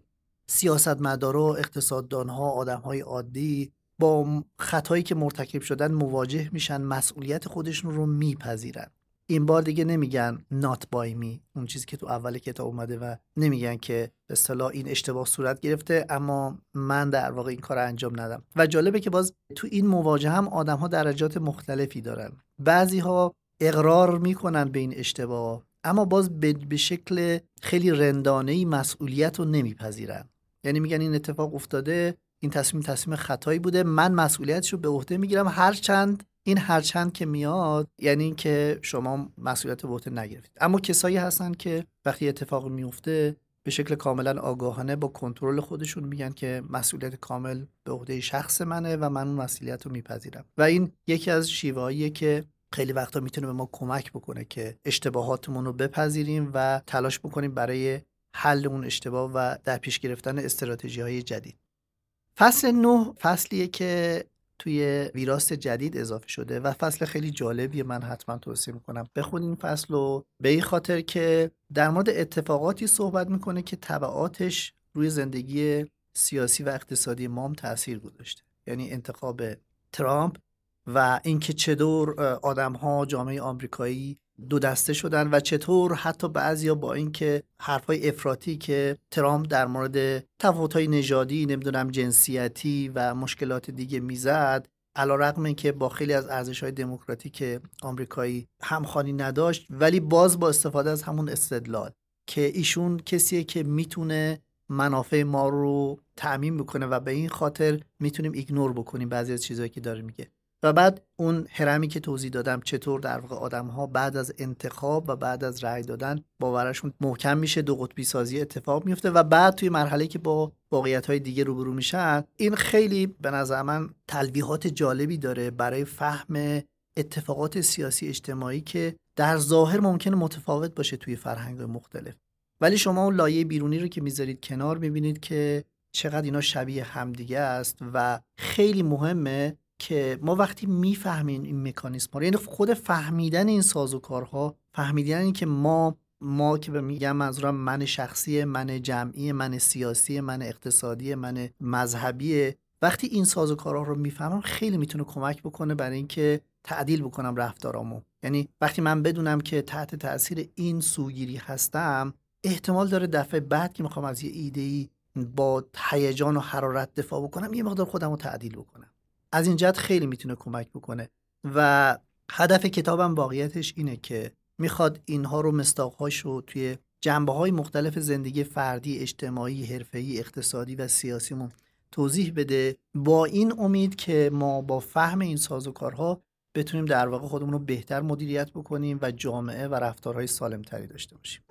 سیاستمدارا اقتصاددانها آدمهای عادی با خطایی که مرتکب شدن مواجه میشن مسئولیت خودشون رو میپذیرن. این بار دیگه نمیگن not by me اون چیزی که تو اول کتاب اومده و نمیگن که به اصطلاح این اشتباه صورت گرفته اما من در واقع این کار انجام ندم. و جالبه که باز تو این مواجه هم آدم ها درجات مختلفی دارن. بعضی ها اقرار می‌کنن به این اشتباه اما باز به شکل خیلی رندانه مسئولیت رو نمیپذیرن. یعنی میگن این اتفاق افتاده این تصمیم تصمیم خطایی بوده من مسئولیتش رو به عهده می‌گیرم هر چند این هرچند که میاد یعنی اینکه شما مسئولیت به عهده نگرفتید. اما کسایی هستن که وقتی اتفاق میفته به شکل کاملا آگاهانه با کنترل خودشون میگن که مسئولیت کامل به عهده شخص منه و من اون مسئولیت رو میپذیرم. و این یکی از شیوهاییه که خیلی وقتا می‌تونه به ما کمک بکنه که اشتباهاتمون رو بپذیریم و تلاش بکنیم برای حل اون اشتباه و در پیش گرفتن استراتژی های جدید. فصل نه فصلیه که توی ویراست جدید اضافه شده و فصل خیلی جالبیه من حتما توصیه می‌کنم. بخون این فصل رو. به این خاطر که در مورد اتفاقاتی صحبت می‌کنه که طبعاتش روی زندگی سیاسی و اقتصادی مام تاثیر گذاشته. یعنی انتخاب ترامپ و اینکه چطور آدم ها جامعه آمریکایی دو دسته شدن و چطور حتی بعضیا با اینکه حرفای افراطی که ترامپ در مورد تفاوت‌های نژادی نمی‌دونم جنسیتی و مشکلات دیگه می‌زد علا رقم که با خیلی از ارزش های دموکراتیک آمریکایی همخوانی نداشت ولی باز با استفاده از همون استدلال که ایشون کسیه که می‌تونه منافع ما رو تعمین بکنه و به این خاطر می‌تونیم ایگنور بکنیم بعضی از چیزهایی که داره میگه. و بعد اون هرمی که توضیح دادم چطور در واقع آدم ها بعد از انتخاب و بعد از رأی دادن باورشون محکم میشه دو قطبی سازی اتفاق میفته و بعد توی مرحله که با واقعیت های دیگه روبرو میشن این خیلی به نظر من تلویحات جالبی داره برای فهم اتفاقات سیاسی اجتماعی که در ظاهر ممکنه متفاوت باشه توی فرهنگ مختلف. ولی شما اون لایه بیرونی رو که می‌ذارید کنار می‌بینید که چقدر اینا شبیه همدیگه است و خیلی مهمه که ما وقتی می‌فهمیم این مکانیسم ها یعنی خود فهمیدن این سازوکارها فهمیدن این که ما ما که به میگم منظورم من شخصی من جمعی من سیاسی من اقتصادی من مذهبی وقتی این سازوکارها رو می‌فهمم خیلی می‌تونه کمک بکنه برای اینکه تعدیل بکنم رفتارامو. یعنی وقتی من بدونم که تحت تاثیر این سوگیری هستم احتمال داره دفعه بعد که می‌خوام از یه ایده ای با هیجان و حرارت دفاع بکنم یه مقدار خودم رو تعدیل بکنم. از این جهت خیلی می‌تونه کمک بکنه. و هدف کتابم واقعیتش اینه که می‌خواد اینها رو مستاقهاش رو توی جنبه های مختلف زندگی فردی اجتماعی حرفه‌ای اقتصادی و سیاسیمون توضیح بده با این امید که ما با فهم این سازوکارها بتونیم در واقع خودمون رو بهتر مدیریت بکنیم و جامعه و رفتارهای سالمتری داشته باشیم.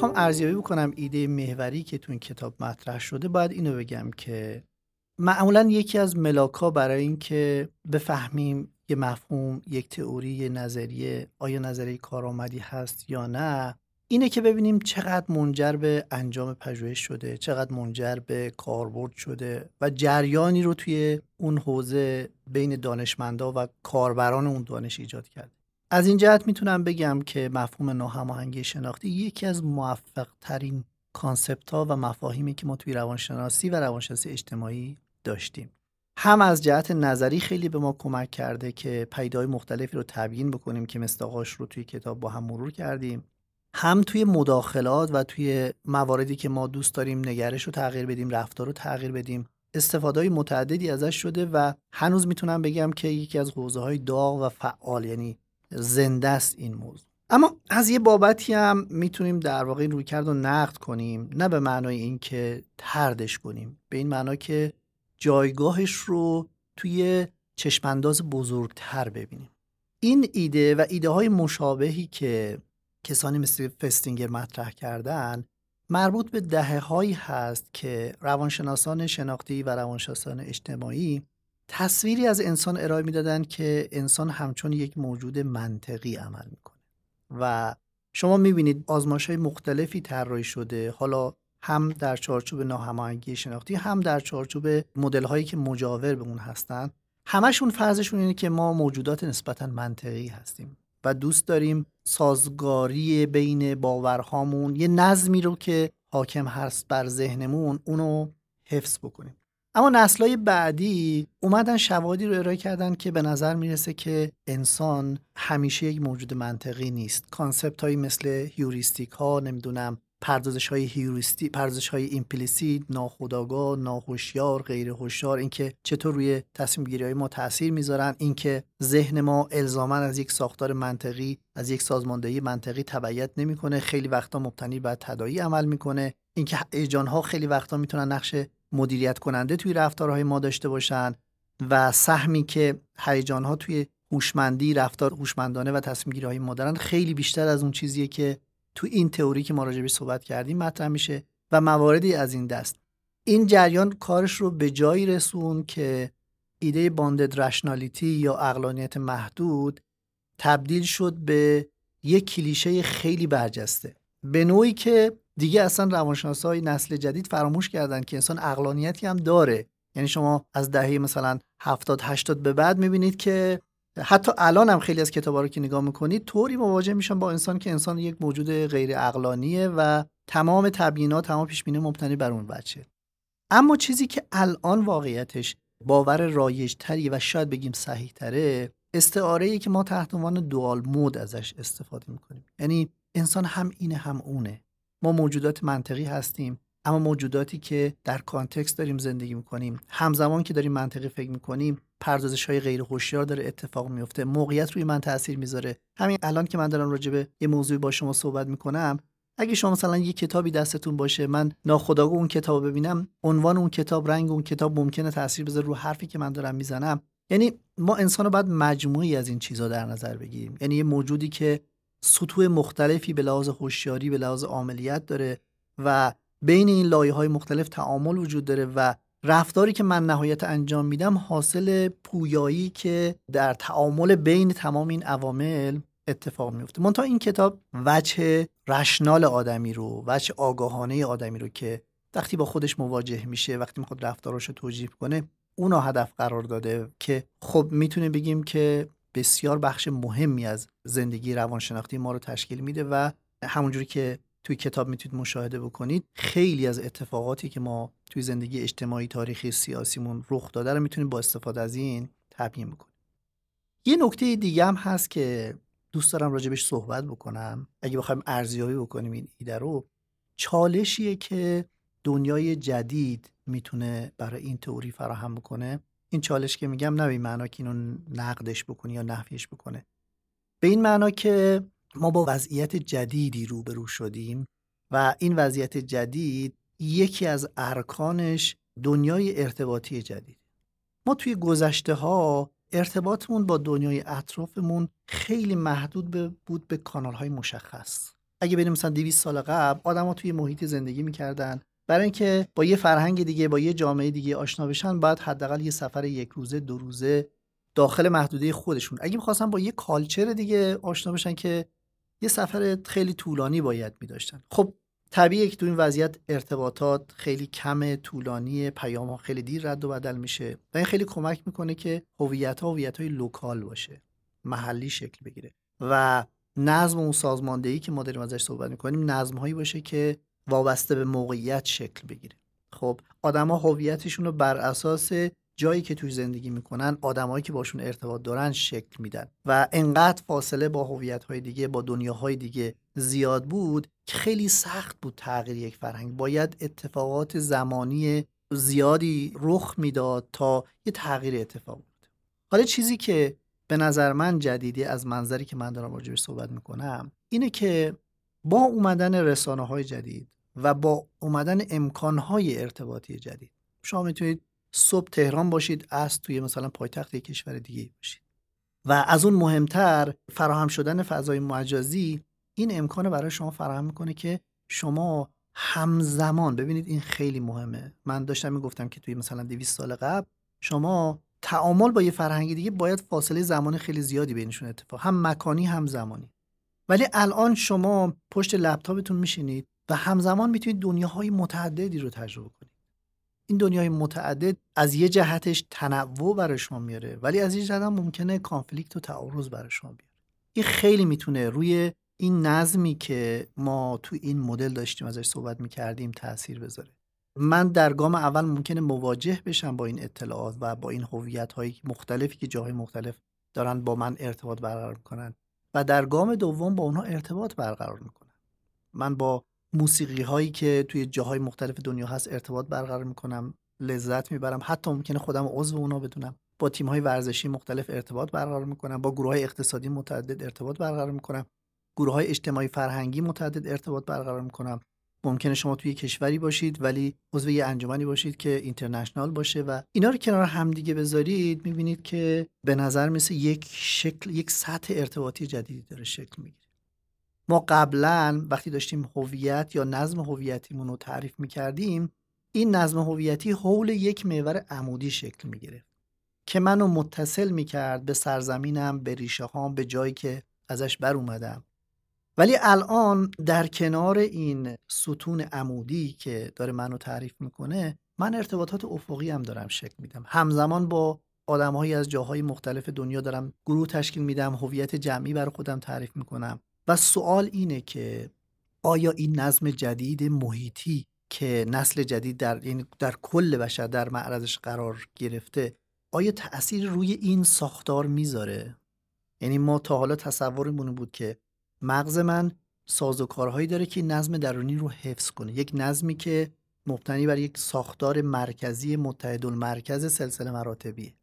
بخوام ارزیابی بکنم ایده محوری که تو این کتاب مطرح شده باید اینو بگم که معمولا یکی از ملاکا برای اینکه بفهمیم یه مفهوم یک تئوری یه نظریه آیا نظریه کارآمدی هست یا نه اینه که ببینیم چقدر منجر به انجام پژوهش شده چقدر منجر به کاربرد شده و جریانی رو توی اون حوزه بین دانشمندا و کاربران اون دانش ایجاد کرده. از این جهت می‌تونم بگم که مفهوم ناهماهنگی شناختی یکی از موفق ترین کانسپت ها و مفاهیمی که ما توی روانشناسی و روانشناسی اجتماعی داشتیم. هم از جهت نظری خیلی به ما کمک کرده که پیدای مختلفی رو تبیین بکنیم که مستاقاش رو توی کتاب با هم مرور کردیم. هم توی مداخلات و توی مواردی که ما دوست داریم نگرش رو تغییر بدیم رفتار رو تغییر بدیم استفاده متعددی ازش شده و هنوز می‌تونم بگم که یکی از حوزه های داغ و فعال یعنی زنده است این موضوع. اما از یه بابتی هم می‌تونیم در واقع این رویکرد رو نقد کنیم نه به معنای اینکه تردش کنیم به این معنا که جایگاهش رو توی چشمانداز بزرگتر ببینیم. این ایده و ایده های مشابهی که کسانی مثل فستینگر مطرح کردن مربوط به دهه هایی هست که روانشناسان شناختی و روانشناسان اجتماعی تصویری از انسان ارائه می‌دادند که انسان همچون یک موجود منطقی عمل می‌کنه. و شما می‌بینید آزمایش های مختلفی طراحی شده. حالا هم در چارچوب ناهماهنگی شناختی هم در چارچوب مدل هایی که مجاور به اون هستند. همشون فرضشون اینه که ما موجودات نسبتا منطقی هستیم و دوست داریم سازگاری بین باورهامون یه نظمی رو که حاکم هست بر ذهنمون اونو حفظ بکنیم. اما نسلهای بعدی اومدن شواهدی رو ارائه کردن که به نظر می‌رسه که انسان همیشه یک موجود منطقی نیست. concept هایی مثل heuristic ها نمی‌دونم پردازش های heuristic پردازش های implicit ناخودآگاه ناهوشیار غیر هوشیار اینکه چطور روی تصمیم گیری های ما تاثیر می‌ذارن اینکه ذهن ما الزاما از یک ساختار منطقی از یک سازماندهی منطقی تبعیت نمی‌کنه. خیلی وقتا مبتنی بر تداعی عمل می‌کنه. اینکه هیجان ها خیلی وقتا می‌تونن نقش مدیریت کننده توی رفتارهای ما داشته باشن و سهمی که هیجان ها توی هوشمندی رفتار هوشمندانه و تصمیم گیری ما دارن خیلی بیشتر از اون چیزیه که تو این تئوری که ما راجبش صحبت کردیم مطرح میشه و مواردی از این دست. این جریان کارش رو به جایی رسون که ایده باندد رشنالیتی یا اقلانیت محدود تبدیل شد به یک کلیشه خیلی برجسته. به نوعی که دیگه اصلا روانشناس های نسل جدید فراموش کردن که انسان اقلانیتی هم داره. یعنی شما از دهه مثلا 70 80 به بعد می‌بینید که حتی الان هم خیلی از کتابا رو که نگاه می‌کنید طوری مواجه میشن با انسان که انسان یک موجود غیر اقلانیه و تمام تبیینات تمام پیش بینی مبتنی بر اون بچه. اما چیزی که الان واقعیتش باور رایج تری و شاید بگیم صحیح تره استعاره ای که ما تحت عنوان دوال مود ازش استفاده می‌کنیم. یعنی انسان هم اینه هم اونه. ما موجودات منطقی هستیم اما موجوداتی که در کانتکست داریم زندگی می‌کنیم. همزمان که داریم منطقی فکر می‌کنیم پردازش های غیر هوشیار داره اتفاق میفته موقعیت روی من تاثیر می‌ذاره. همین الان که من دارم راجع به یه موضوعی با شما صحبت می‌کنم اگه شما مثلا یه کتابی دستتون باشه من ناخداگاه اون کتاب ببینم عنوان اون کتاب رنگ اون کتاب ممکنه تاثیر بذاره رو حرفی که من دارم می‌زنم. یعنی ما انسان رو باید مجموعی از این چیزها در نظر بگیریم. یعنی یه موجودی که سطوح مختلفی به لحاظ هوشیاری به لحاظ عملیات داره و بین این لایه های مختلف تعامل وجود داره و رفتاری که من نهایت انجام میدم حاصل پویایی که در تعامل بین تمام این عوامل اتفاق میفته. منتها این کتاب وجه رشنال آدمی رو وجه آگاهانه آدمی رو که وقتی با خودش مواجه میشه وقتی می‌خواد رفتارش رو توجیه کنه اونو هدف قرار داده که خب می‌تونه بگیم که بسیار بخش مهمی از زندگی روانشناختی ما رو تشکیل میده و همونجوری که توی کتاب می‌تونید مشاهده بکنید خیلی از اتفاقاتی که ما توی زندگی اجتماعی تاریخی سیاسیمون رخ داده رو می‌تونیم با استفاده از این تبیین بکنیم یه نکته دیگه هم هست که دوست دارم راجبش صحبت بکنم. اگه بخوایم ارزیابی بکنیم این ایده رو چالشیه که دنیای جدید می‌تونه برای این تئوری فراهم بکنه. این چالش که میگم نه به معنا که اینو نقدش بکنی یا نفیش بکنه. به این معنا که ما با وضعیت جدیدی روبرو شدیم و این وضعیت جدید یکی از ارکانش دنیای ارتباطی جدید. ما توی گذشته ها ارتباطمون با دنیای اطرافمون خیلی محدود بود به کانال های مشخص. اگه بریم مثلا 200 سال قبل آدما توی محیط زندگی می‌کردن برای اینکه با یه فرهنگ دیگه با یه جامعه دیگه آشنا بشن باید حداقل یه سفر یک روزه دو روزه داخل محدوده خودشون. اگه می‌خواستن با یه culture دیگه آشنا بشن که یه سفر خیلی طولانی باید می داشتن خب طبیعیه که تو این وضعیت ارتباطات خیلی کم طولانی پیام ها خیلی دیر رد و بدل میشه و این خیلی کمک می‌کنه که هویت ها هویت های local باشه محلی شکل بگیره. و نظم اون سازماندهی که ما داریم ازش صحبت می‌کنیم نظم هایی باشه که وابسته به موقعیت شکل بگیره. خب آدما هویتشون رو بر اساس جایی که توی زندگی می‌کنن آدمایی که باشون ارتباط دارن شکل میدن. و انقدر فاصله با هویت های دیگه با دنیاهای دیگه زیاد بود که خیلی سخت بود تغییر یک فرهنگ. باید اتفاقات زمانی زیادی رخ می‌داد تا یه تغییر اتفاق بود حالا چیزی که به نظر من جدیدی از منظری که من دارم راجبش صحبت می‌کنم اینه که با اومدن رسانه های جدید و با اومدن امکان های ارتباطی جدید. شما می‌تونید صبح تهران باشید از توی مثلا پایتخت یک کشور دیگه باشید. و از اون مهمتر فراهم شدن فضای مجازی این امکان برای شما فراهم می‌کنه که شما همزمان ببینید این خیلی مهمه. من داشتم می‌گفتم که توی مثلا 200 سال قبل شما تعامل با یه فرهنگ دیگه باید فاصله زمان خیلی زیادی بینشون اتفاق. هم مکانی هم زمانی. ولی الان شما پشت لپتاپتون میشینید و همزمان می‌تونید دنیاهای متعددی رو تجربه کنید. این دنیای متعدد از یه جهتش تنوع برای شما میاره ولی از یه جهت هم ممکنه کانفلیکت و تعارض برای شما بیاره. این خیلی می‌تونه روی این نظمی که ما تو این مدل داشتیم ازش صحبت می‌کردیم تاثیر بذاره. من در گام اول ممکنه مواجه بشم با این اطلاعات و با این هویت های مختلفی که جاهای مختلف دارن با من ارتباط برقرار می‌کنن و در گام دوم با اونها ارتباط برقرار می‌کنن. من با موسیقی هایی که توی جاهای مختلف دنیا هست ارتباط برقرار می‌کنم لذت می‌برم حتی ممکنه خودم عضو اونا بدونم. با تیم های ورزشی مختلف ارتباط برقرار می‌کنم با گروه های اقتصادی متعدد ارتباط برقرار می‌کنم. گروه های اجتماعی فرهنگی متعدد ارتباط برقرار می‌کنم. ممکنه شما توی کشوری باشید ولی عضو یه انجمنی باشید که اینترنشنال باشه و اینا رو کنار همدیگه بذارید می‌بینید که به نظر مثل یک شکل یک سطح ارتباطی جدیدی داره شکل می‌گیره. ما قبلا وقتی داشتیم هویت یا نظم هویتیمون رو تعریف می‌کردیم این نظم هویتی حول یک محور عمودی شکل می‌گرفت که منو متصل می‌کرد به سرزمینم به ریشه هام به جایی که ازش بر اومدم. ولی الان در کنار این ستون عمودی که داره منو تعریف می‌کنه من ارتباطات افقی هم دارم شکل میدم. همزمان با آدمهایی از جاهای مختلف دنیا دارم گروه تشکیل میدم هویت جمعی برای خودم تعریف می‌کنم. و سوال اینه که آیا این نظم جدید محیطی که نسل جدید در این در کل بشر در معرضش قرار گرفته آیا تأثیر روی این ساختار می‌ذاره؟ یعنی ما تا حالا تصورمون بود که مغز من سازوکارهایی داره که نظم درونی رو حفظ کنه. یک نظمی که مبتنی بر یک ساختار مرکزی متحد مرکز سلسله مراتبیه.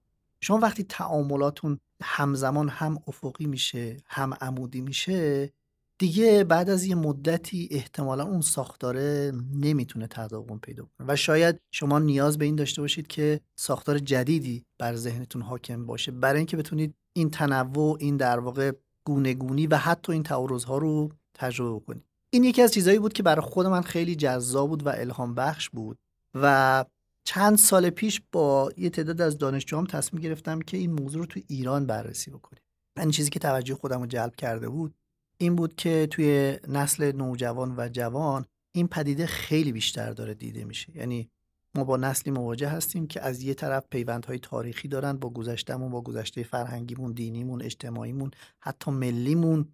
شما وقتی تعاملاتون همزمان هم افقی میشه هم عمودی میشه دیگه بعد از یه مدتی احتمالا اون ساختاره نمی‌تونه تداوم پیدا کنه. و شاید شما نیاز به این داشته باشید که ساختار جدیدی بر ذهنتون حاکم باشه. برای اینکه بتونید این تنوع این در واقع گونی و حتی این تعارضها رو تجربه کنید این یکی از چیزهایی بود که برای خود من خیلی جذاب بود و الهام بخش بود. و چند سال پیش با یه تعداد از دانشجوام تصمیم گرفتم که این موضوع رو تو ایران بررسی بکنیم. این چیزی که توجه خودم رو جلب کرده بود. این بود که توی نسل نوجوان و جوان این پدیده خیلی بیشتر داره دیده میشه. یعنی ما با نسلی مواجه هستیم که از یه طرف پیوندهای تاریخی دارن با گذشتهمون با گذشته فرهنگیمون دینیمون اجتماعیمون حتی ملیمون.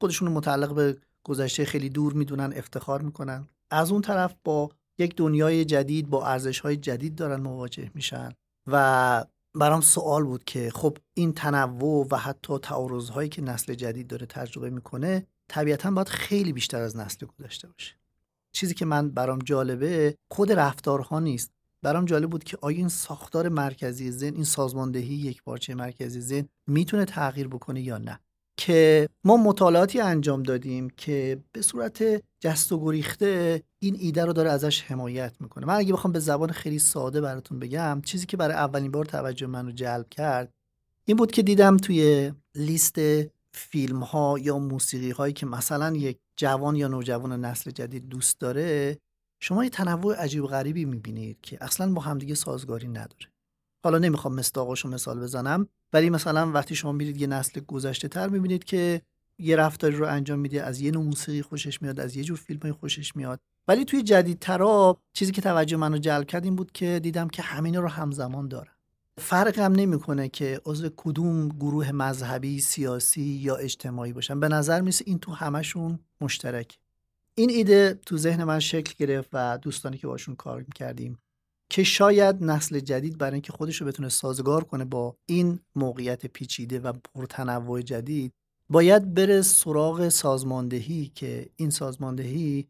خودشون متعلق به گذشته خیلی دور می‌دونن افتخار می‌کنن. از اون طرف با یک دنیای جدید با ارزش های جدید دارن مواجه میشن و برام سوال بود که خب این تنوع و حتی تعارض هایی که نسل جدید داره تجربه می‌کنه طبیعتا باید خیلی بیشتر از نسل گذشته باشه. چیزی که من برام جالبه خود رفتارها نیست. برام جالب بود که آیا این ساختار مرکزی ذهن این سازماندهی یک پارچه مرکزی ذهن می‌تونه تغییر بکنه یا نه. که ما مطالعاتی انجام دادیم که به صورت جست و گریخته این ایده رو داره ازش حمایت می‌کنه. من اگه بخوام به زبان خیلی ساده براتون بگم چیزی که برای اولین بار توجه من رو جلب کرد این بود که دیدم توی لیست فیلم ها یا موسیقی هایی که مثلا یک جوان یا نوجوان نسل جدید دوست داره شما یه تنوع عجیب غریبی می‌بینید که اصلا با همدیگه سازگاری نداره. حالا نمی‌خوام مستاقاشو مثال بزنم ولی مثلا وقتی شما میرید یه نسل گذشته تر می‌بینید که یه رفتاری رو انجام میده از یه نوع موسیقی خوشش میاد از یه جور فیلم خوشش میاد. ولی توی جدیدترا چیزی که توجه منو جلب کرد این بود که دیدم که همین رو همزمان دارن. فرق هم نمی‌کنه که عضو کدوم گروه مذهبی سیاسی یا اجتماعی باشن. به نظر میسه این تو همشون مشترک این ایده تو ذهن من شکل گرفت و دوستانی که باشون کار می‌کردیم که شاید نسل جدید برای اینکه خودش رو بتونه سازگار کنه با این موقعیت پیچیده و پرتنوع جدید باید بره سراغ سازماندهی که این سازماندهی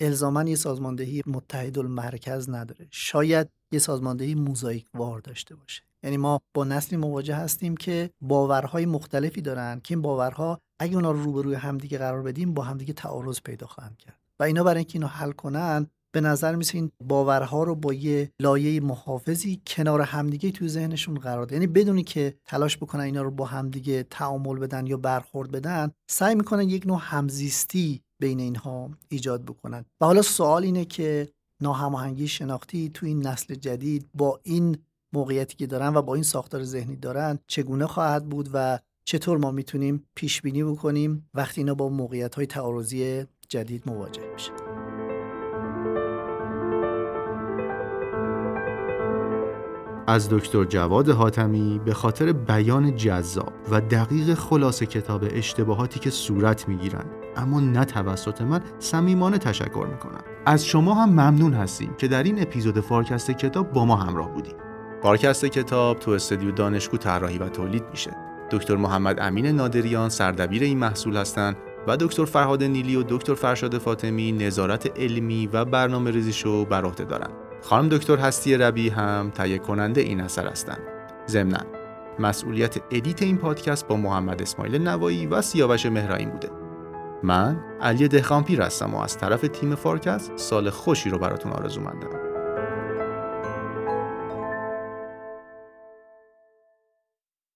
الزاما یه سازماندهی متحد المرکز نداره. شاید یه سازماندهی موزاییک وار داشته باشه. یعنی ما با نسلی مواجه هستیم که باورهای مختلفی دارن که این باورها اگه اونا رو روبروی همدیگه قرار بدیم با همدیگه تعارض پیدا خواهند کرد. و اینا برای اینکه اینو حل کنن به نظر میسه این باورها رو با یه لایه محافظی کنار همدیگه تو ذهنشون قرار ده یعنی بدونی که تلاش بکنن اینا رو با همدیگه تعامل بدن یا برخورد بدن سعی می‌کنن یک نوع همزیستی بین اینها ایجاد بکنن. و حالا سوال اینه که ناهماهنگی شناختی تو این نسل جدید با این موقعیتی که دارن و با این ساختار ذهنی دارن چگونه خواهد بود و چطور ما می‌تونیم پیش بینی بکنیم وقتی اینا با موقعیت های تعارضی جدید مواجه میشه از دکتر جواد حاتمی به خاطر بیان جذاب و دقیق خلاصه کتاب اشتباهاتی که صورت می‌گیرند. اما نه توسط من صمیمانه تشکر می‌کنم. از شما هم ممنون هستیم که در این اپیزود فارکست کتاب با ما همراه بودیم فارکست کتاب تو استودیو دانشگو طراحی و تولید میشه. دکتر محمد امین نادریان سردبیر این محصول هستند و دکتر فرهاد نیلی و دکتر فرشاد فاطمی نظارت علمی و برنامه ریزیشو بر عهده دارند. خانم دکتر هستی ربی هم تهیه کننده این اثر هستند. ضمنا مسئولیت edit این پادکست با محمد اسماعیل نوایی و سیاوش مهرائین بوده. من علی دهخانپیر هستم و از طرف تیم فارکست سال خوشی رو براتون آرزو مندم.